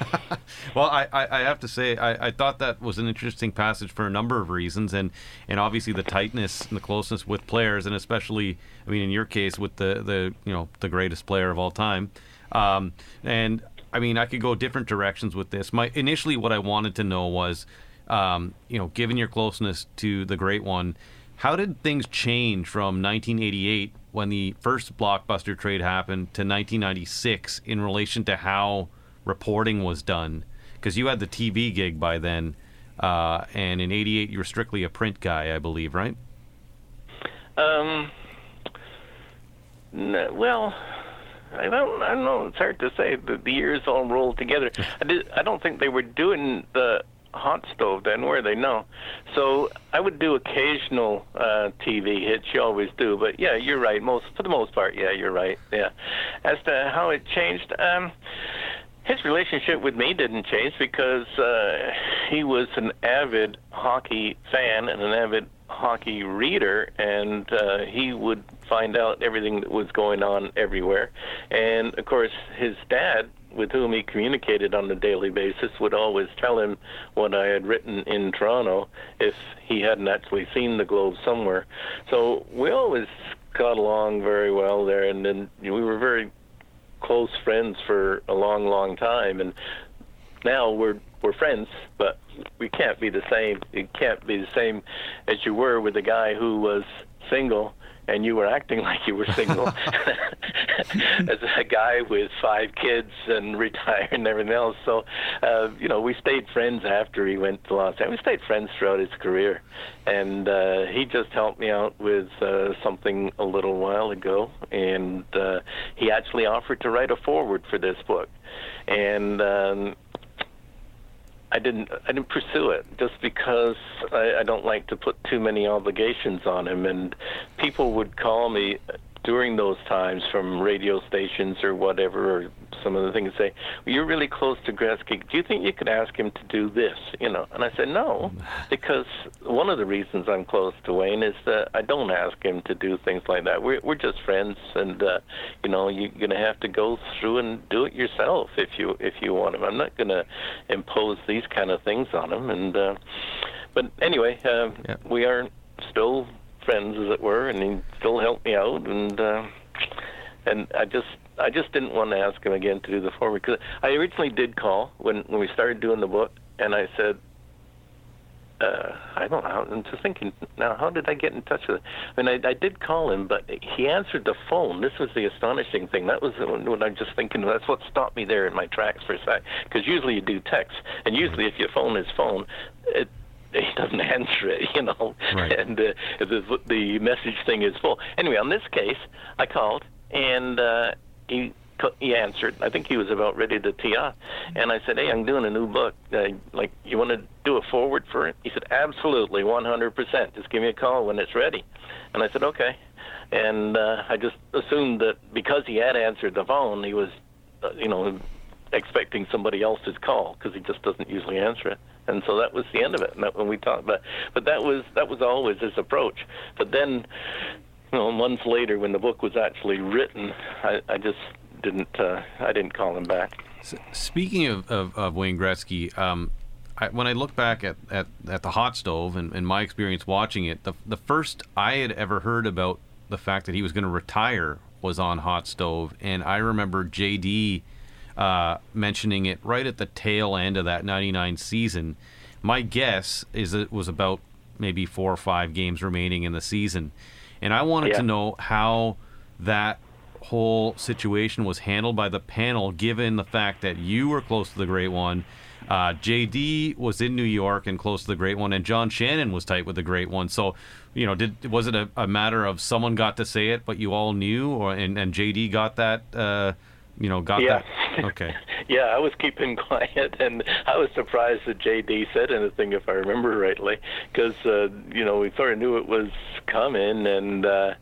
Well, I, I, have to say, I, I thought that was an interesting passage for a number of reasons, and, and obviously the tightness and the closeness with players, and especially, I mean, in your case, with the, the you know the greatest player of all time, um, and I mean, I could go different directions with this. My initially, what I wanted to know was, um, you know, given your closeness to the Great One, how did things change from 1988 when the first blockbuster trade happened to 1996 in relation to how reporting was done? Because you had the TV gig by then, uh, and in '88 you were strictly a print guy, I believe, right? Um. No, well, I don't. I don't know. It's hard to say. The, the years all rolled together. I did. I don't think they were doing the hot stove then, were they? No. So I would do occasional uh, TV hits. You always do. But yeah, you're right. Most for the most part, yeah, you're right. Yeah. As to how it changed, um, his relationship with me didn't change because uh, he was an avid hockey fan and an avid hockey reader, and uh, he would find out everything that was going on everywhere. And of course, his dad, with whom he communicated on a daily basis, would always tell him what I had written in Toronto if he hadn't actually seen the Globe somewhere. So we always got along very well there, and then we were very close friends for a long, long time. And now we're we're friends, but we can't be the same. It can't be the same as you were with a guy who was single and you were acting like you were single as a guy with five kids and retired and everything else. So, uh, you know, we stayed friends after he went to Los Angeles. We stayed friends throughout his career, and uh, he just helped me out with uh, something a little while ago, and uh, he actually offered to write a foreword for this book, and. Um, I didn't I didn't pursue it just because I, I don't like to put too many obligations on him. And people would call me during those times from radio stations or whatever, or some of the things say, well, "You're really close to Gretzky. Do you think you could ask him to do this?" You know, and I said no, because one of the reasons I'm close to Wayne is that I don't ask him to do things like that. We're we're just friends, and uh, you know, you're gonna have to go through and do it yourself if you if you want him. I'm not gonna impose these kind of things on him, and uh, but anyway, uh, yeah. we are still friends, as it were, and he still helped me out, and uh, and I just I just didn't want to ask him again to do the foreword because I originally did call when when we started doing the book, and I said. Uh, I don't know. I'm just thinking now. How did I get in touch with? Him? I mean, I, I did call him, but he answered the phone. This was the astonishing thing. That was what I'm just thinking. That's what stopped me there in my tracks for a sec. Because usually you do text, and usually if your phone is phone, it, he doesn't answer it, you know, right. and uh, the the message thing is full. Anyway, on this case, I called and uh, he he answered. I think he was about ready to tee off, and I said, "Hey, I'm doing a new book. Uh, like, you want to do a forward for it?" He said, "Absolutely, 100%. Just give me a call when it's ready." And I said, "Okay." And uh, I just assumed that because he had answered the phone, he was, uh, you know, expecting somebody else's call because he just doesn't usually answer it and so that was the end of it. And that, when we talked about, but that was that was always his approach. But then, you know, months later, when the book was actually written, I, I just didn't uh, I didn't call him back. So speaking of, of, of, Wayne Gretzky, um, I, when I look back at, at, at the hot stove and, and my experience watching it, the the first I had ever heard about the fact that he was going to retire was on hot stove, and I remember JD uh, mentioning it right at the tail end of that 99 season. My guess is it was about maybe four or five games remaining in the season. And I wanted yeah. to know how that whole situation was handled by the panel, given the fact that you were close to the Great One. Uh, JD was in New York and close to the Great One, and John Shannon was tight with the Great One. So, you know, did was it a, a matter of someone got to say it, but you all knew, or and, and JD got that uh, you know, got yeah. that? Okay. yeah, I was keeping quiet, and I was surprised that JD said anything, if I remember rightly, because uh, you know we sort of knew it was coming, and uh,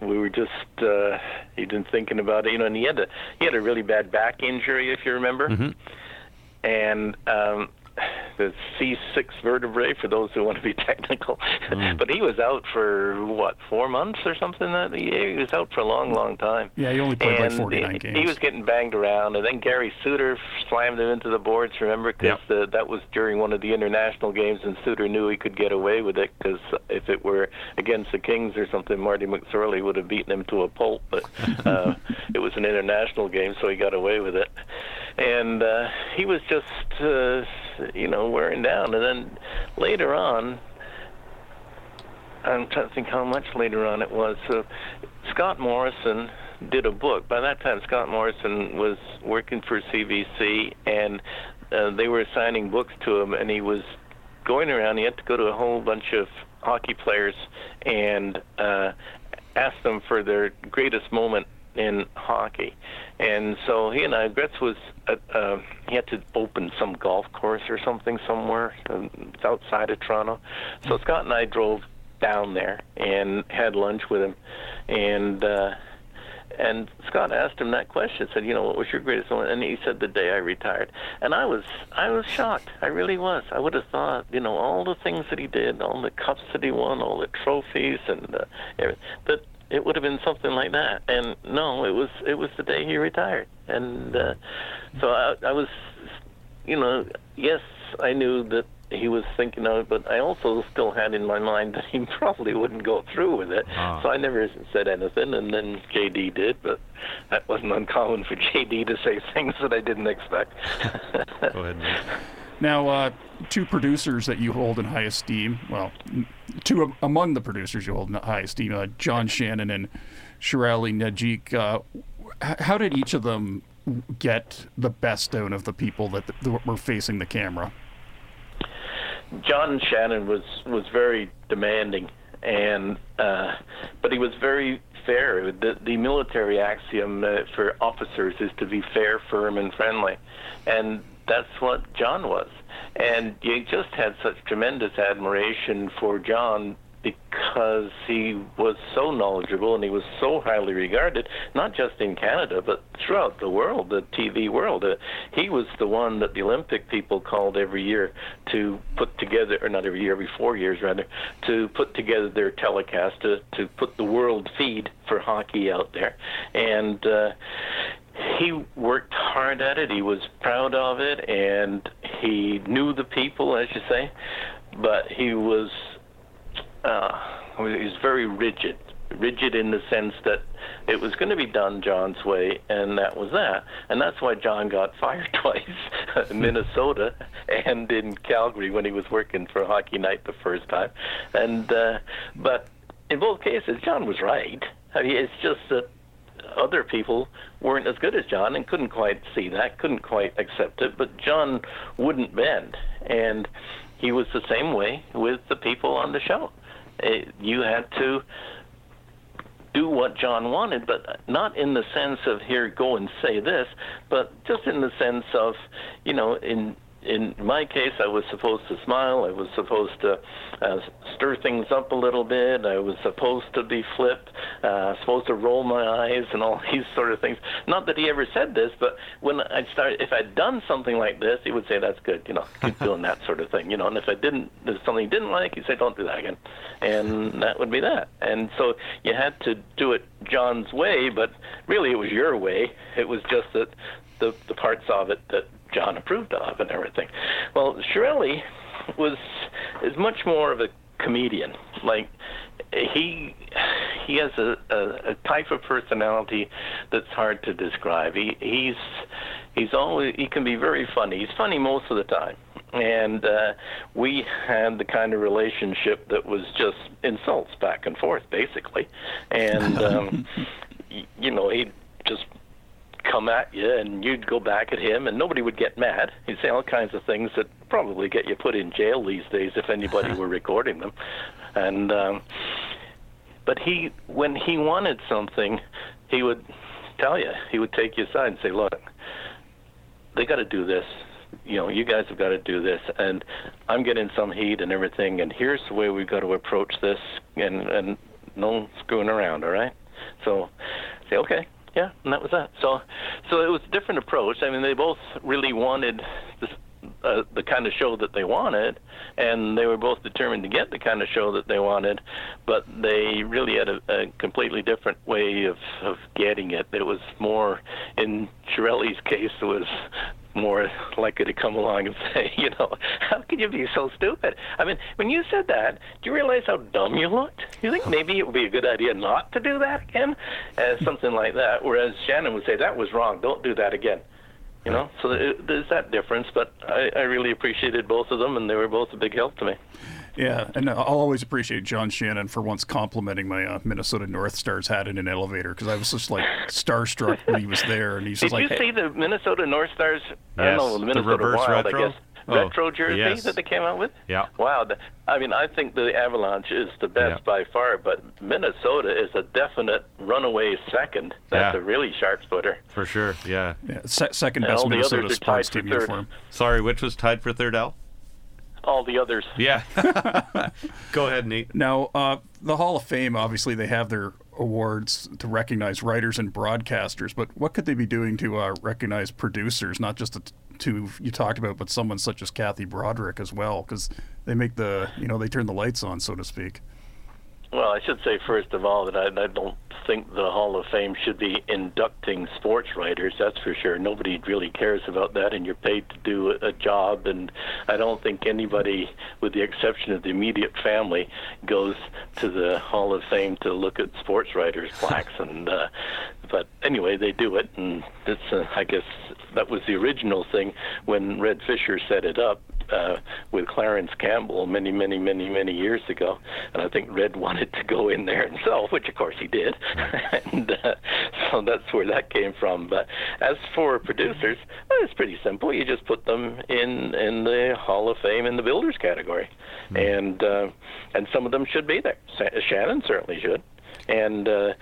we were just uh, he been thinking about it, you know, and he had a he had a really bad back injury, if you remember, mm-hmm. and um, the C6 vertebrae for those who want to be technical. Mm. but he was out for what four months or something. That he, he was out for a long, long time. Yeah, he only played and like 49 he, games. He was getting banged around, and then Gary Suter slammed him into the boards. Remember, because yep. that was during one of the international games, and Suter knew he could get away with it because if it were against the Kings or something, Marty McSorley would have beaten him to a pulp. But uh, it was an international game, so he got away with it. and uh, he was just uh, you know wearing down. And then later on, I'm trying to think how much later on it was. So Scott Morrison did a book. By that time, Scott Morrison was working for CBC, and uh, they were assigning books to him, and he was going around. He had to go to a whole bunch of hockey players and uh, ask them for their greatest moment in hockey. And so he and I, Gretz was, at, uh, he had to open some golf course or something somewhere uh, outside of Toronto. So Scott and I drove down there and had lunch with him. And, uh, and Scott asked him that question. Said, "You know, what was your greatest moment?" And he said, "The day I retired." And I was, I was shocked. I really was. I would have thought, you know, all the things that he did, all the cups that he won, all the trophies, and uh, that it would have been something like that. And no, it was, it was the day he retired. And uh, so I, I was, you know, yes, I knew that he was thinking of it, but I also still had in my mind that he probably wouldn't go through with it. Ah. So I never said anything, and then JD did, but that wasn't uncommon for JD to say things that I didn't expect. Go ahead. Neate. Now, uh, two producers that you hold in high esteem, well, two am- among the producers you hold in high esteem, uh, John Shannon and Sherali Najak, uh, how did each of them get the best out of the people that, that were facing the camera? John Shannon was was very demanding, and uh, but he was very fair. The, the military axiom uh, for officers is to be fair, firm, and friendly, and that's what John was. And you just had such tremendous admiration for John because he was so knowledgeable and he was so highly regarded, not just in Canada, but throughout the world, the TV world. Uh, he was the one that the Olympic people called every year to put together, or not every year, every four years rather, to put together their telecast, to, to put the world feed for hockey out there. And uh, he worked hard at it. He was proud of it, and he knew the people, as you say. But he was uh, he was very rigid, rigid in the sense that it was going to be done John's way, and that was that. And that's why John got fired twice in Minnesota and in Calgary when he was working for Hockey Night the first time. And uh, but in both cases, John was right. I mean, it's just that other people weren't as good as John and couldn't quite see that, couldn't quite accept it. But John wouldn't bend, and he was the same way with the people on the show. It, you had to do what John wanted, but not in the sense of here, go and say this, but just in the sense of, you know, in in my case, I was supposed to smile. I was supposed to uh, stir things up a little bit. I was supposed to be flipped, uh, supposed to roll my eyes and all these sort of things. Not that he ever said this, but when I started, if I'd done something like this, he would say, "That's good," you know, keep doing that sort of thing, you know. And if I didn't, if something he didn't like, he'd say, "Don't do that again," and that would be that. And so you had to do it John's way, but really it was your way. It was just that the the parts of it that John approved of and everything. Well, Sherali was is much more of a comedian. Like he he has a, a, a type of personality that's hard to describe. He he's he's always he can be very funny. He's funny most of the time. And uh, we had the kind of relationship that was just insults back and forth, basically. And um, you know, he'd just come at you and you'd go back at him and nobody would get mad. He'd say all kinds of things that probably get you put in jail these days if anybody were recording them. And um but he when he wanted something, he would tell you. He would take you aside and say, "Look, they got to do this. You know, you guys have got to do this, and I'm getting some heat and everything. And here's the way we've got to approach this, and and no screwing around. All right. So, say okay, yeah, and that was that. So, so it was a different approach. I mean, they both really wanted this, uh, the kind of show that they wanted, and they were both determined to get the kind of show that they wanted, but they really had a, a completely different way of, of getting it. It was more, in Sherali's case, it was more likely to come along and say, you know, how can you be so stupid? I mean, when you said that, do you realize how dumb you looked? You think maybe it would be a good idea not to do that again? Uh, something like that. Whereas Shannon would say, that was wrong, don't do that again. You know, so it, there's that difference. But I, I really appreciated both of them, and they were both a big help to me. Yeah, and I'll always appreciate John Shannon for once complimenting my uh, Minnesota North Stars hat in an elevator because I was just like starstruck when he was there, and he's Did just like, you see the Minnesota North Stars? I Yes, don't know, the the Minnesota reverse Wild, retro? I guess. Oh, retro jersey yes. that they came out with. Yeah. Wow. the- I mean, I think the Avalanche is the best Yeah. by far, but Minnesota is a definite runaway second. That's Yeah. a really sharp footer. For sure. Yeah. yeah, se- second And best Minnesota sports tied for team third. uniform. Sorry, which was tied for third, Al? All the others. Yeah. Go ahead, Neate. Now, uh, the Hall of Fame, obviously, they have their awards to recognize writers and broadcasters, but what could they be doing to uh, recognize producers, not just the t- two you talked about, but someone such as Kathy Broderick as well, because they make the, you know, they turn the lights on, so to speak. Well, I should say first of all that I, I don't think the Hall of Fame should be inducting sports writers. That's for sure. Nobody really cares about that, and you're paid to do a, a job. And I don't think anybody, with the exception of the immediate family, goes to the Hall of Fame to look at sports writers' plaques. and uh, but anyway, they do it, and it's uh, I guess that was the original thing when Red Fisher set it up uh, with Clarence Campbell many, many, many, many years ago, and I think Red wanted to go in there himself, which of course he did, and uh, so that's where that came from. But as for producers, well, it's pretty simple. You just put them in in the Hall of Fame in the builders category, and uh, and some of them should be there. Shannon certainly should, and uh,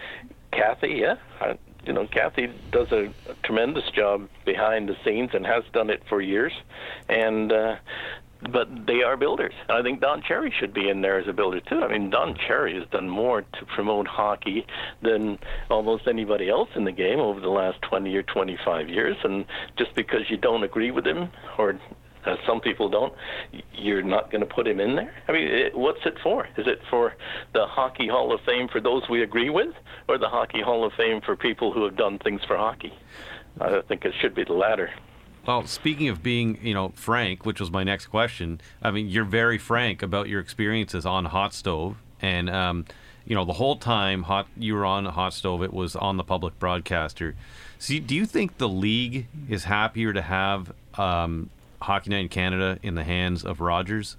Kathy, yeah. I, you know, Kathy does a, a tremendous job behind the scenes and has done it for years, and uh, but they are builders. I think Don Cherry should be in there as a builder too. I mean, Don Cherry has done more to promote hockey than almost anybody else in the game over the last 20 or 25 years. And just because you don't agree with him or uh, some people don't, you're not going to put him in there. I mean, it, what's it for? Is it for the Hockey Hall of Fame for those we agree with, or the Hockey Hall of Fame for people who have done things for hockey? I think it should be the latter. Well, speaking of being, you know, frank, which was my next question. I mean, you're very frank about your experiences on Hot Stove, and um, you know, the whole time hot you were on Hot Stove, it was on the public broadcaster. See, do you think the league is happier to have um, Hockey Night in Canada in the hands of Rogers?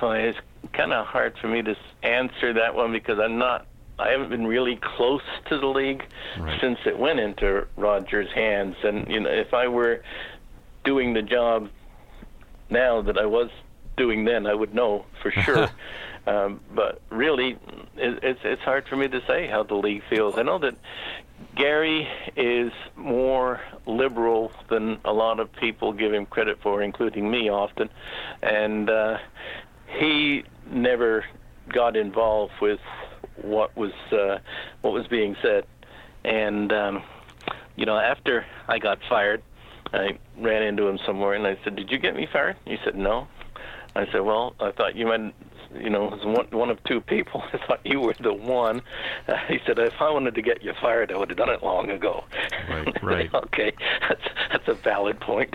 Well, it's kind of hard for me to answer that one because I'm not. I haven't been really close to the league Right. since it went into Rogers' hands, and you know, if I were doing the job now that I was doing then, I would know for sure. um, but really, it, it's it's hard for me to say how the league feels. I know that Gary is more liberal than a lot of people give him credit for, including me often, and uh, he never got involved with what was uh, what was being said. And um, you know, after I got fired, I ran into him somewhere and I said, "Did you get me fired?" He said, "No." I said, "Well, I thought you meant." You know, as one one of two people. I thought you were the one. Uh, he said, "If I wanted to get you fired, I would have done it long ago." Right, right. okay, that's that's a valid point.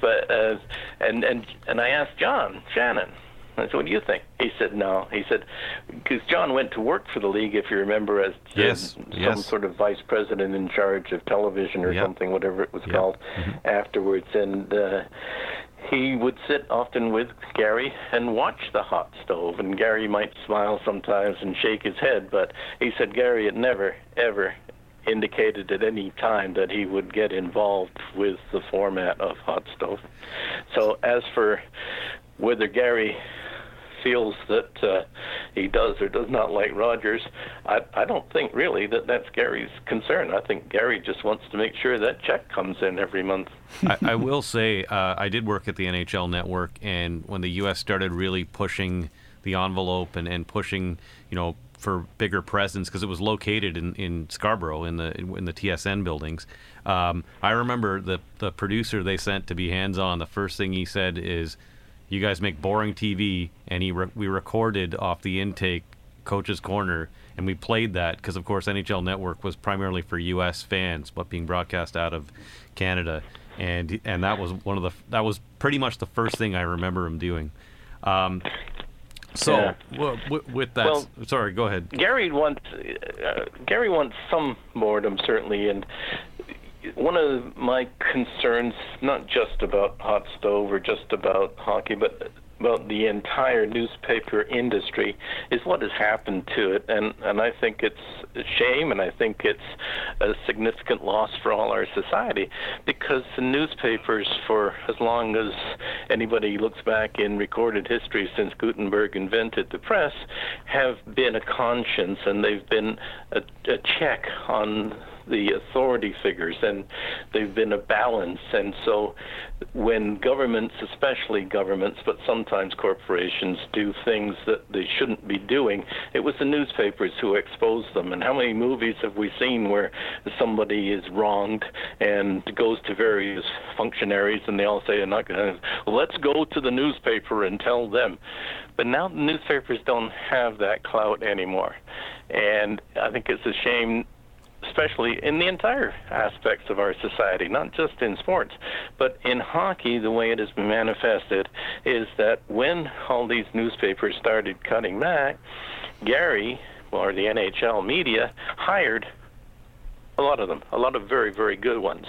but uh, and and and I asked John Shannon. I said, "What do you think?" He said, "No." He said, "Because John went to work for the league, if you remember, as Yes, some yes. sort of vice president in charge of television or Yep. something, whatever it was Yep. called, afterwards, and." Uh, he would sit often with Gary and watch the hot stove, and Gary might smile sometimes and shake his head, but he said Gary had never, ever indicated at any time that he would get involved with the format of hot stove. So as for whether Gary feels that uh, he does or does not like Rogers, I, I don't think really that that's Gary's concern. I think Gary just wants to make sure that check comes in every month. I, I will say uh, I did work at the NHL Network, and when the U.S. started really pushing the envelope and, and pushing, you know, for bigger presence because it was located in, in Scarborough in the in the TSN buildings. Um, I remember the the producer they sent to be hands on. The first thing he said is, "You guys make boring TV," and he re- we recorded off the intake Coach's Corner, and we played that because, of course, NHL Network was primarily for U.S. fans, but being broadcast out of Canada, and and that was one of the that was pretty much the first thing I remember him doing. Um, So Yeah. w- w- with that, Well- sorry, go ahead. Gary wants uh, Gary wants some boredom certainly, and one of my concerns, not just about hot stove or just about hockey, but about the entire newspaper industry, is what has happened to it, and and I think it's a shame, and I think it's a significant loss for all our society, because the newspapers, for as long as anybody looks back in recorded history since Gutenberg invented the press, have been a conscience, and they've been a, a check on the authority figures and they've been a balance. And so when governments especially governments but sometimes corporations do things that they shouldn't be doing it was the newspapers who exposed them. And how many movies have we seen where somebody is wronged and goes to various functionaries and they all say not gonna, let's go to the newspaper and tell them. But now the newspapers don't have that clout anymore. And i think it's a shame especially in the entire aspects of our society, not just in sports, but in hockey, the way it has been manifested is that when all these newspapers started cutting back, Gary, or the NHL media, hired a lot of them, a lot of very, very good ones,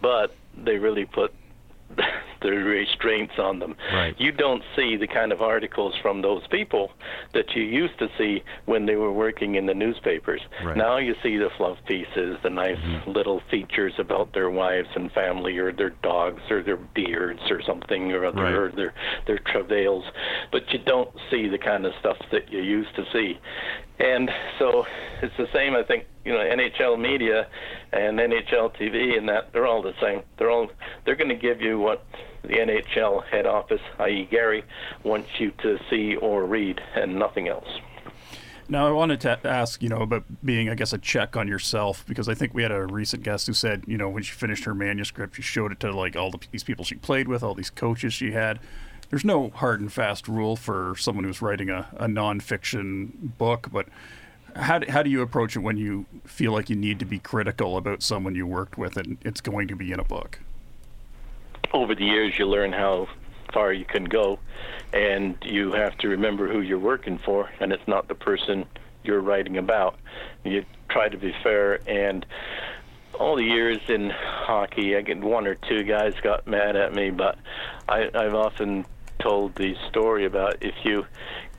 but they really put the restraints on them. Right. You don't see the kind of articles from those people that you used to see when they were working in the newspapers. Right. Now you see the fluff pieces, the nice mm-hmm. little features about their wives and family, or their dogs, or their beards, or something, or other, Right. or their their travails. But you don't see the kind of stuff that you used to see. And so it's the same. I think you know NHL media and NHL TV and that they're all the same. They're all they're going to give you what the NHL head office, i.e. Gary, wants you to see or read, and nothing else. Now, I wanted to ask, you know, about being, I guess, a check on yourself because I think we had a recent guest who said, you know, when she finished her manuscript, she showed it to like all the, these people she played with, all these coaches she had. There's no hard and fast rule for someone who's writing a, a nonfiction book, but how do, how do you approach it when you feel like you need to be critical about someone you worked with and it's going to be in a book? over the years you learn how far you can go and you have to remember who you're working for and it's not the person you're writing about you try to be fair and all the years in hockey i get one or two guys got mad at me but i i've often told the story about if you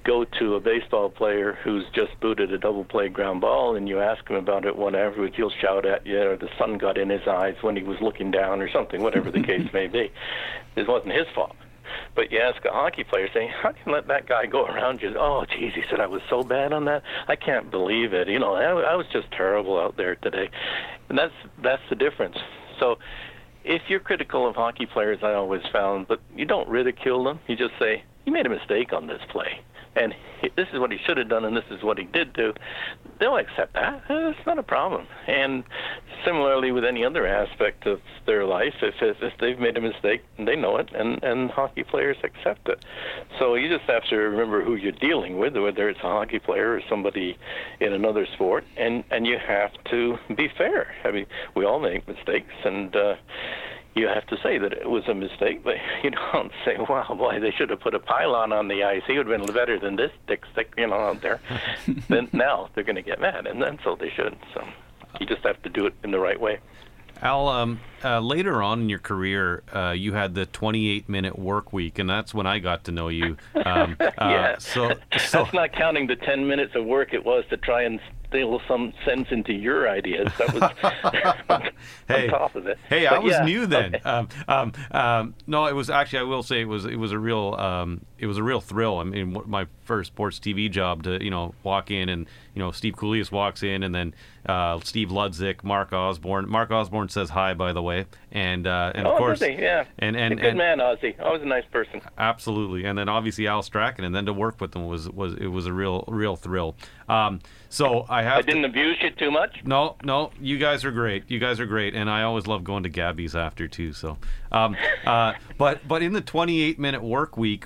go to a baseball player who's just booted a double play ground ball and you ask him about it, whatever, he'll shout at you, or the sun got in his eyes when he was looking down, or something, whatever the case may be. It wasn't his fault. But you ask a hockey player, saying, "How can you let that guy go around you?" Oh, geez, he said I was so bad on that. I can't believe it. You know, I, I was just terrible out there today, and that's that's the difference. So, if you're critical of hockey players, I always found, but you don't ridicule them. You just say, "You made a mistake on this play." And he, this is what he should have done, and this is what he did do, they'll accept that. It's not a problem. And similarly with any other aspect of their life, if if if they've made a mistake, they know it, and and hockey players accept it. So you just have to remember who you're dealing with, whether it's a hockey player or somebody in another sport, and and you have to be fair. I mean, we all make mistakes, and. uh you have to say that it was a mistake, but you don't say, "Wow, boy, they should have put a pylon on the ice. He would have been better than this dick stick, you know, out there." then now they're going to get mad, and then so they should. So you just have to do it in the right way. Al, um, uh, later on in your career, uh, you had the 28-minute work week, and that's when I got to know you. Um, uh, yeah. So, so That's not counting the 10 minutes of work it was to try and steal some sense into your ideas. That was on Hey. top of it. Hey, I was yeah, new then. okay. Um, um, um, no, it was actually. I will say it was. It was a real. Um, it was a real thrill. I mean, my first sports TV job to you know walk in and you know Steve Kouleas walks in and then uh, Steve Ludzik, Mark Osborne. Mark Osborne says hi, by the way, and uh, and Oh, of course. Yeah. and a and, good and man, Ozzy. Always a nice person. Absolutely, and then obviously Al Strachan, and then to work with them was was it was a real real thrill. Um, so I have I didn't abuse you too much. no, no, you guys are great. You guys are great, and I always love going to Gabby's after too. So, um, uh, but but in the 28 minute work week,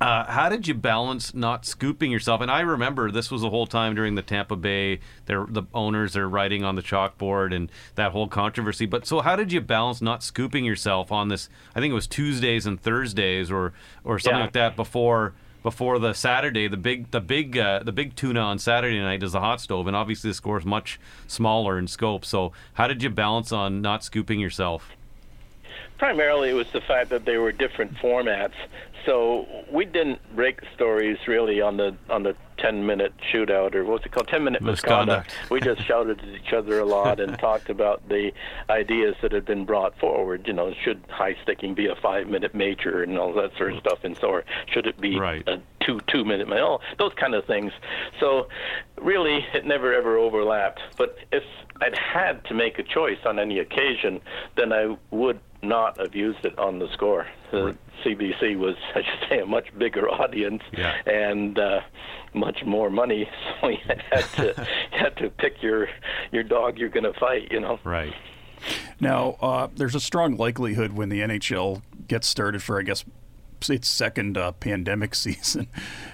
uh, how did you balance not scooping yourself? And I remember this was the whole time during the Tampa Bay. The owners are writing on the chalkboard and that whole controversy. But so how did you balance not scooping yourself on this? I think it was Tuesdays and Thursdays or or something Yeah. like that before before the Saturday, the big the big uh, the big tuna on Saturday night is the hot stove, and obviously the score is much smaller in scope. So how did you balance on not scooping yourself? Primarily, it was the fact that they were different formats. So we didn't break stories really on the on the 10 minute shootout or what's it called 10 minute misconduct. misconduct. we just shouted at each other a lot and talked about the ideas that had been brought forward. You know, should high sticking be a five minute major and all that sort of stuff, and so or should it be right. a two two minute all those kind of things. So really, it never ever overlapped. But if I'd had to make a choice on any occasion, then I would not have used it on the score. The CBC was, I should say, a much bigger audience yeah. and uh, much more money, so you had to you had to pick your your dog you're going to fight. You know. Right. Now, uh, there's a strong likelihood when the NHL gets started for, I guess, its second uh, pandemic season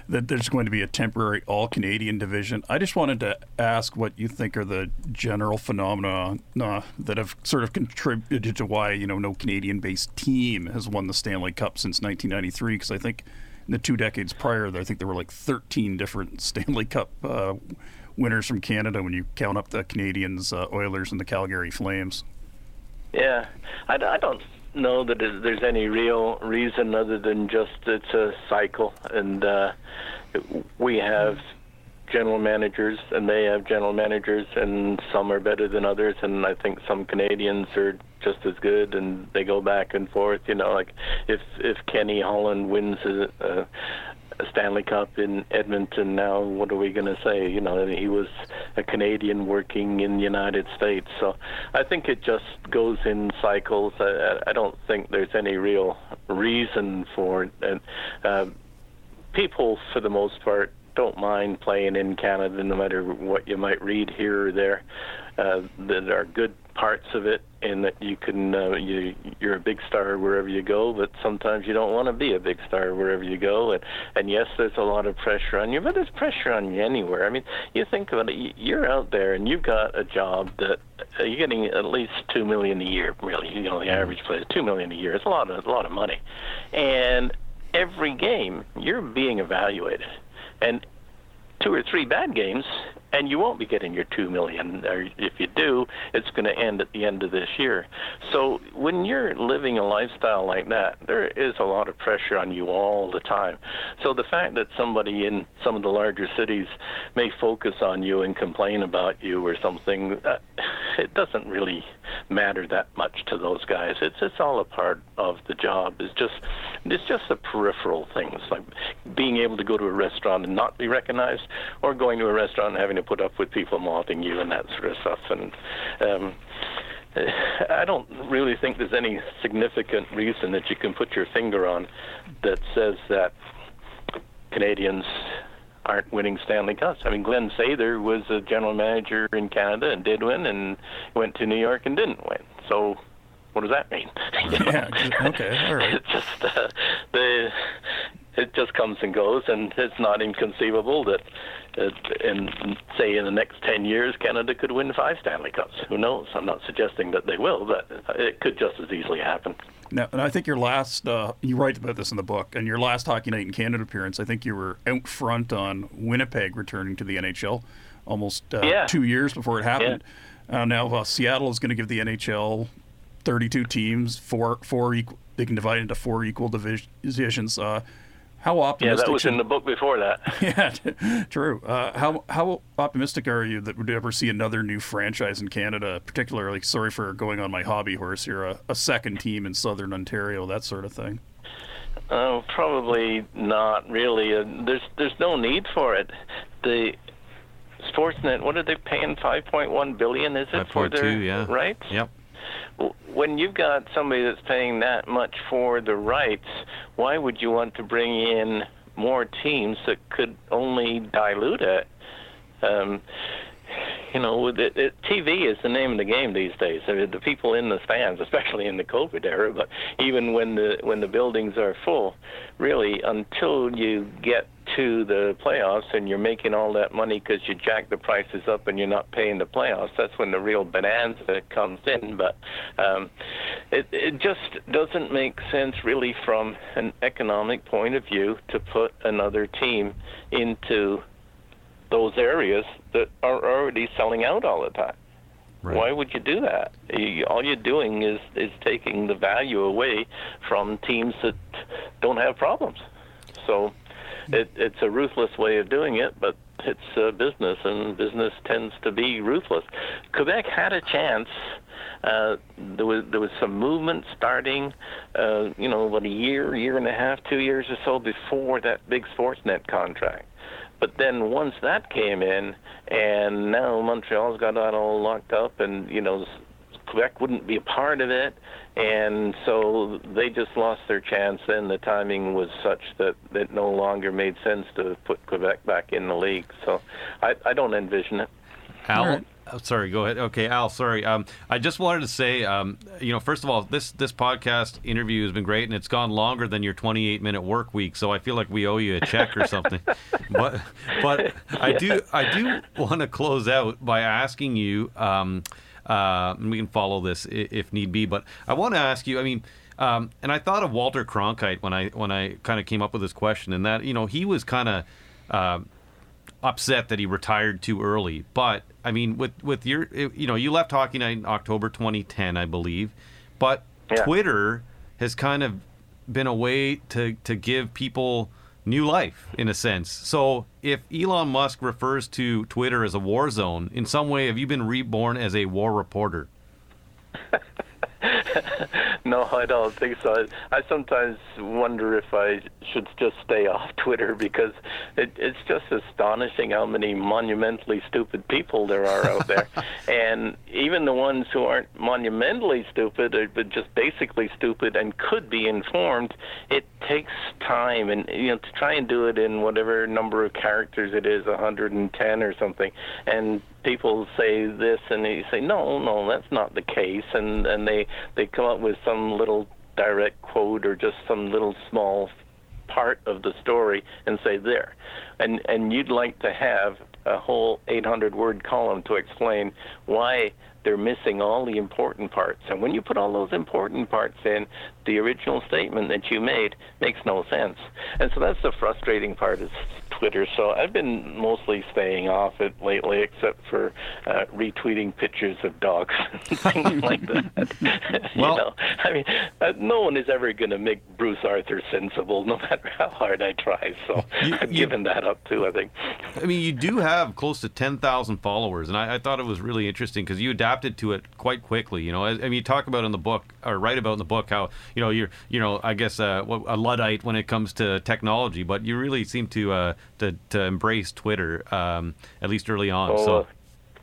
that there's going to be a temporary all Canadian division. I just wanted to ask what you think are the general phenomena uh, that have sort of contributed to why you know no Canadian-based team has won the Stanley Cup since 1993. Because I think in the two decades prior, I think there were like 13 different Stanley Cup uh, winners from Canada when you count up the Canadians, uh, Oilers, and the Calgary Flames. Yeah, I, I don't know that there's any real reason other than just it's a cycle, and uh, we have general managers and they have general managers, and some are better than others, and I think some Canadians are just as good, and they go back and forth. You know, like if if Kenny Holland wins a, a Stanley Cup in Edmonton. Now, what are we going to say? You know, he was a Canadian working in the United States. So I think it just goes in cycles. I, I don't think there's any real reason for it. And uh, people, for the most part, don't mind playing in Canada, no matter what you might read here or there. Uh, there are good parts of it in that you can uh, you you're a big star wherever you go but sometimes you don't want to be a big star wherever you go. And and yes there's a lot of pressure on you but there's pressure on you anywhere. I mean you think about it you're out there and you've got a job that uh, you're getting at least 2 million a year really. You know the average player 2 million a year. It's a lot of a lot of money. And every game you're being evaluated. And two or three bad games and you won't be getting your two million or if you do it's going to end at the end of this year. So when you're living a lifestyle like that there is a lot of pressure on you all the time. So the fact that somebody in some of the larger cities may focus on you and complain about you or something uh, it doesn't really matter that much to those guys. It's it's all a part of the job. It's just it's just the peripheral things like being able to go to a restaurant and not be recognized or going to a restaurant and having to put up with people mocking you and that sort of stuff. And um, I don't really think there's any significant reason that you can put your finger on that says that Canadians aren't winning Stanley Cups. I mean, Glen Sather was a general manager in Canada and did win, and went to New York and didn't win. So, what does that mean? yeah. Okay. All right. It's just uh, the it just comes and goes, and it's not inconceivable that in say in the next 10 years Canada could win five Stanley Cups. Who knows? I'm not suggesting that they will, but it could just as easily happen. Now, and I think your last, uh, you write about this in the book, and your last Hockey Night in Canada appearance, I think you were out front on Winnipeg returning to the NHL almost uh, yeah. two years before it happened. Yeah. Uh, now uh, Seattle is going to give the NHL 32 teams, four, four equal, they can divide into four equal divisions. How optimistic? Yeah, that was in the book before that. yeah, true. Uh, how how optimistic are you that we'd ever see another new franchise in Canada? Particularly, sorry for going on my hobby horse here, a, a second team in Southern Ontario, that sort of thing. Oh, probably not really. Uh, there's there's no need for it. The Sportsnet, what are they paying? Five point one billion, is it for their yeah. rights? Yep when you've got somebody that's paying that much for the rights, why would you want to bring in more teams that could only dilute it? Um, you know, it, it, TV is the name of the game these days. I mean, the people in the stands, especially in the COVID era, but even when the when the buildings are full, really, until you get to the playoffs and you're making all that money because you jack the prices up and you're not paying the playoffs, that's when the real bonanza comes in. But um, it, it just doesn't make sense, really, from an economic point of view, to put another team into those areas that are already selling out all the time. Right. Why would you do that? You, all you're doing is is taking the value away from teams that don't have problems. So it, it's a ruthless way of doing it, but it's uh, business, and business tends to be ruthless. Quebec had a chance. Uh, there was there was some movement starting, uh, you know, about a year, year and a half, two years or so before that big Sportsnet contract. But then once that came in, and now Montreal's got that all locked up, and you know Quebec wouldn't be a part of it, and so they just lost their chance. Then the timing was such that it no longer made sense to put Quebec back in the league. So I, I don't envision it. Al, Oh, sorry, go ahead. Okay, Al. Sorry. Um, I just wanted to say, um, you know, first of all, this this podcast interview has been great, and it's gone longer than your 28 minute work week. So I feel like we owe you a check or something. but but I do I do want to close out by asking you. Um, uh, and we can follow this if need be. But I want to ask you. I mean. Um, and I thought of Walter Cronkite when I when I kind of came up with this question, and that you know he was kind of uh, upset that he retired too early. But I mean, with with your, eh, you know, you left Hockey Night in October 2010, I believe, but yeah. Twitter has kind of been a way to to give people new life in a sense. So if Elon Musk refers to Twitter as a war zone, in some way, have you been reborn as a war reporter? no, I don't think so. I sometimes wonder if I should just stay off Twitter because it, it's just astonishing how many monumentally stupid people there are out there. and even the ones who aren't monumentally stupid, uh, but just basically stupid and could be informed, it takes time. And, you know, to try and do it in whatever number of characters it is, 110 or something, and people say this and you say no no that's not the case and and they they come up with some little direct quote or just some little small part of the story and say there and and you'd like to have a whole 800 word column to explain why they're missing all the important parts. And when you put all those important parts in, the original statement that you made makes no sense. And so that's the frustrating part is Twitter. So I've been mostly staying off it lately, except for uh, retweeting pictures of dogs and things like that. well, you know, I mean, uh, no one is ever going to make Bruce Arthur sensible, no matter how hard I try. So you, I've you, given that up too. I think. I mean, you do have close to ten thousand followers, and I, I, thought it was really interesting because you adapted to it quite quickly. You know, I, I, mean, you talk about in the book or write about in the book how you know you're you know I guess uh, a luddite when it comes to technology, but you really seem to uh, to, to embrace Twitter um, at least early on. Oh, so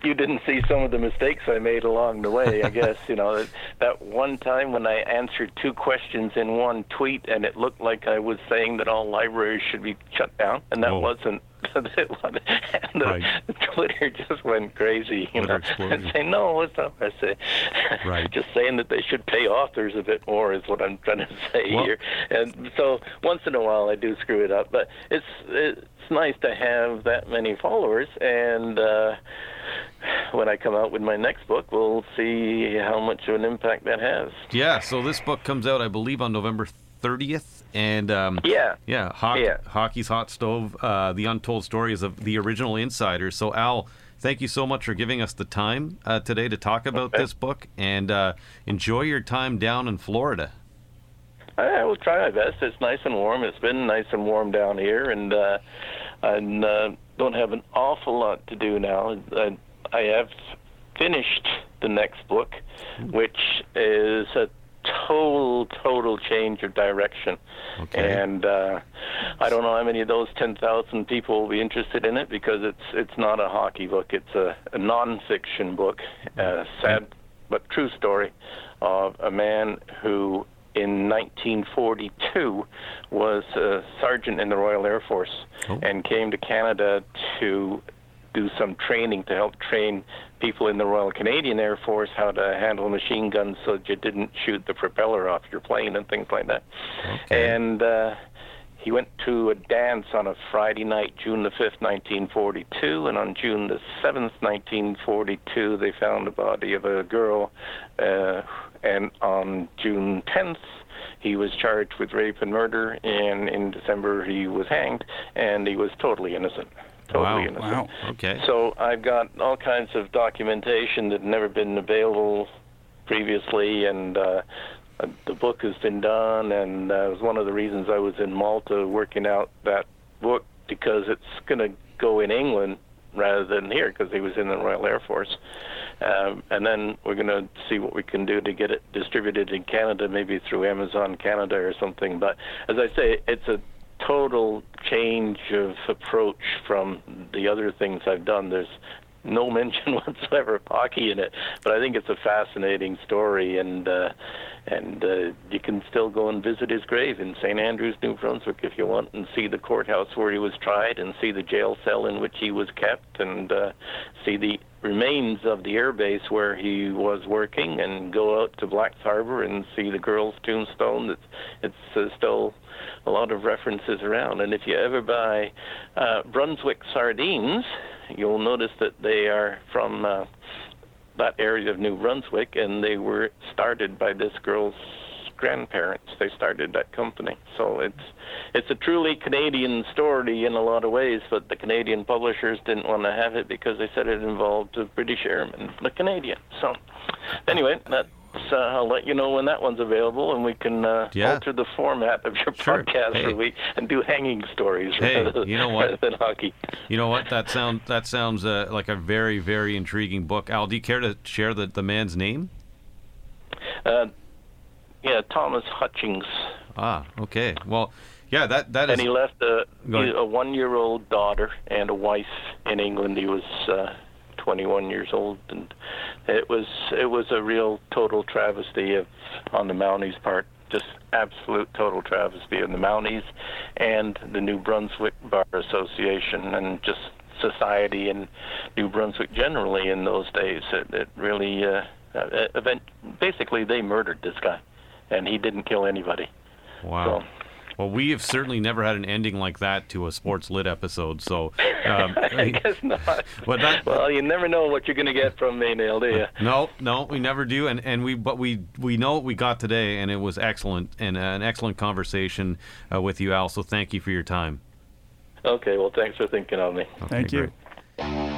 you didn't see some of the mistakes I made along the way. I guess you know that, that one time when I answered two questions in one tweet, and it looked like I was saying that all libraries should be shut down, and that oh. wasn't. and the, right. Twitter just went crazy, you Twitter know, and say no, what's up? I say, right. just saying that they should pay authors a bit more is what I'm trying to say well, here. And so once in a while I do screw it up, but it's it's nice to have that many followers and. uh when I come out with my next book, we'll see how much of an impact that has. Yeah, so this book comes out, I believe, on November 30th. And um, yeah, yeah, yeah, hockey's hot stove, uh, the untold stories of the original insiders. So Al, thank you so much for giving us the time uh, today to talk about okay. this book, and uh, enjoy your time down in Florida. I will try my best. It's nice and warm. It's been nice and warm down here, and uh, I uh, don't have an awful lot to do now. I, I have finished the next book, which is a total total change of direction okay. and uh, I don't know how many of those 10,000 people will be interested in it because it's it's not a hockey book it's a, a non-fiction book a sad but true story of a man who in 1942 was a sergeant in the Royal Air Force oh. and came to Canada to do some training to help train people in the Royal Canadian Air Force how to handle machine guns so that you didn't shoot the propeller off your plane and things like that. Okay. And uh, he went to a dance on a Friday night, June the 5th, 1942, and on June the 7th, 1942, they found the body of a girl. Uh, and on June 10th, he was charged with rape and murder, and in December he was hanged, and he was totally innocent. Totally Wow. innocent. Wow. Okay. So I've got all kinds of documentation that never been available previously, and uh, the book has been done, and uh, it was one of the reasons I was in Malta working out that book because it's going to go in England rather than here because he was in the Royal Air Force. Um, and then we're going to see what we can do to get it distributed in Canada, maybe through Amazon Canada or something. But as I say, it's a total change of approach from the other things I've done. There's no mention whatsoever of hockey in it, but I think it's a fascinating story, and uh, and uh, you can still go and visit his grave in St. Andrews, New Brunswick, if you want, and see the courthouse where he was tried, and see the jail cell in which he was kept, and uh, see the remains of the air base where he was working, and go out to Blacks Harbor and see the girl's tombstone. It's it's uh, still a lot of references around, and if you ever buy uh, Brunswick sardines, you'll notice that they are from uh, that area of New Brunswick, and they were started by this girl's grandparents. They started that company, so it's it's a truly Canadian story in a lot of ways. But the Canadian publishers didn't want to have it because they said it involved a British airman, the Canadian. So anyway, that's. Uh, I'll let you know when that one's available, and we can uh, Yeah. alter the format of your Sure. podcast Hey. for week and do hanging stories Hey, rather, you know what? than hockey. You know what? That sound that sounds uh, like a very very intriguing book. Al, do you care to share the, the man's name? Uh, yeah, Thomas Hutchings. Ah, okay. Well, yeah, that that is. and he left a, a one-year-old daughter and a wife in England. He was uh, 21 years old, and it was it was a real total travesty of on the Mounties' part. Just absolute total travesty on the Mounties and the New Brunswick Bar Association, and just society in New Brunswick generally in those days. It, it really, uh, uh, event, basically, they murdered this guy, and he didn't kill anybody. wow. So, Well, we have certainly never had an ending like that to a sports lit episode. So, um, I guess not. But that- well, you never know what you're going to get from me, Neil, do you? no, no, we never do, and and we but we we know what we got today, and it was excellent and an excellent conversation uh, with you, Al. So thank you for your time. Okay, well, thanks for thinking of me. Okay, Thank you. great.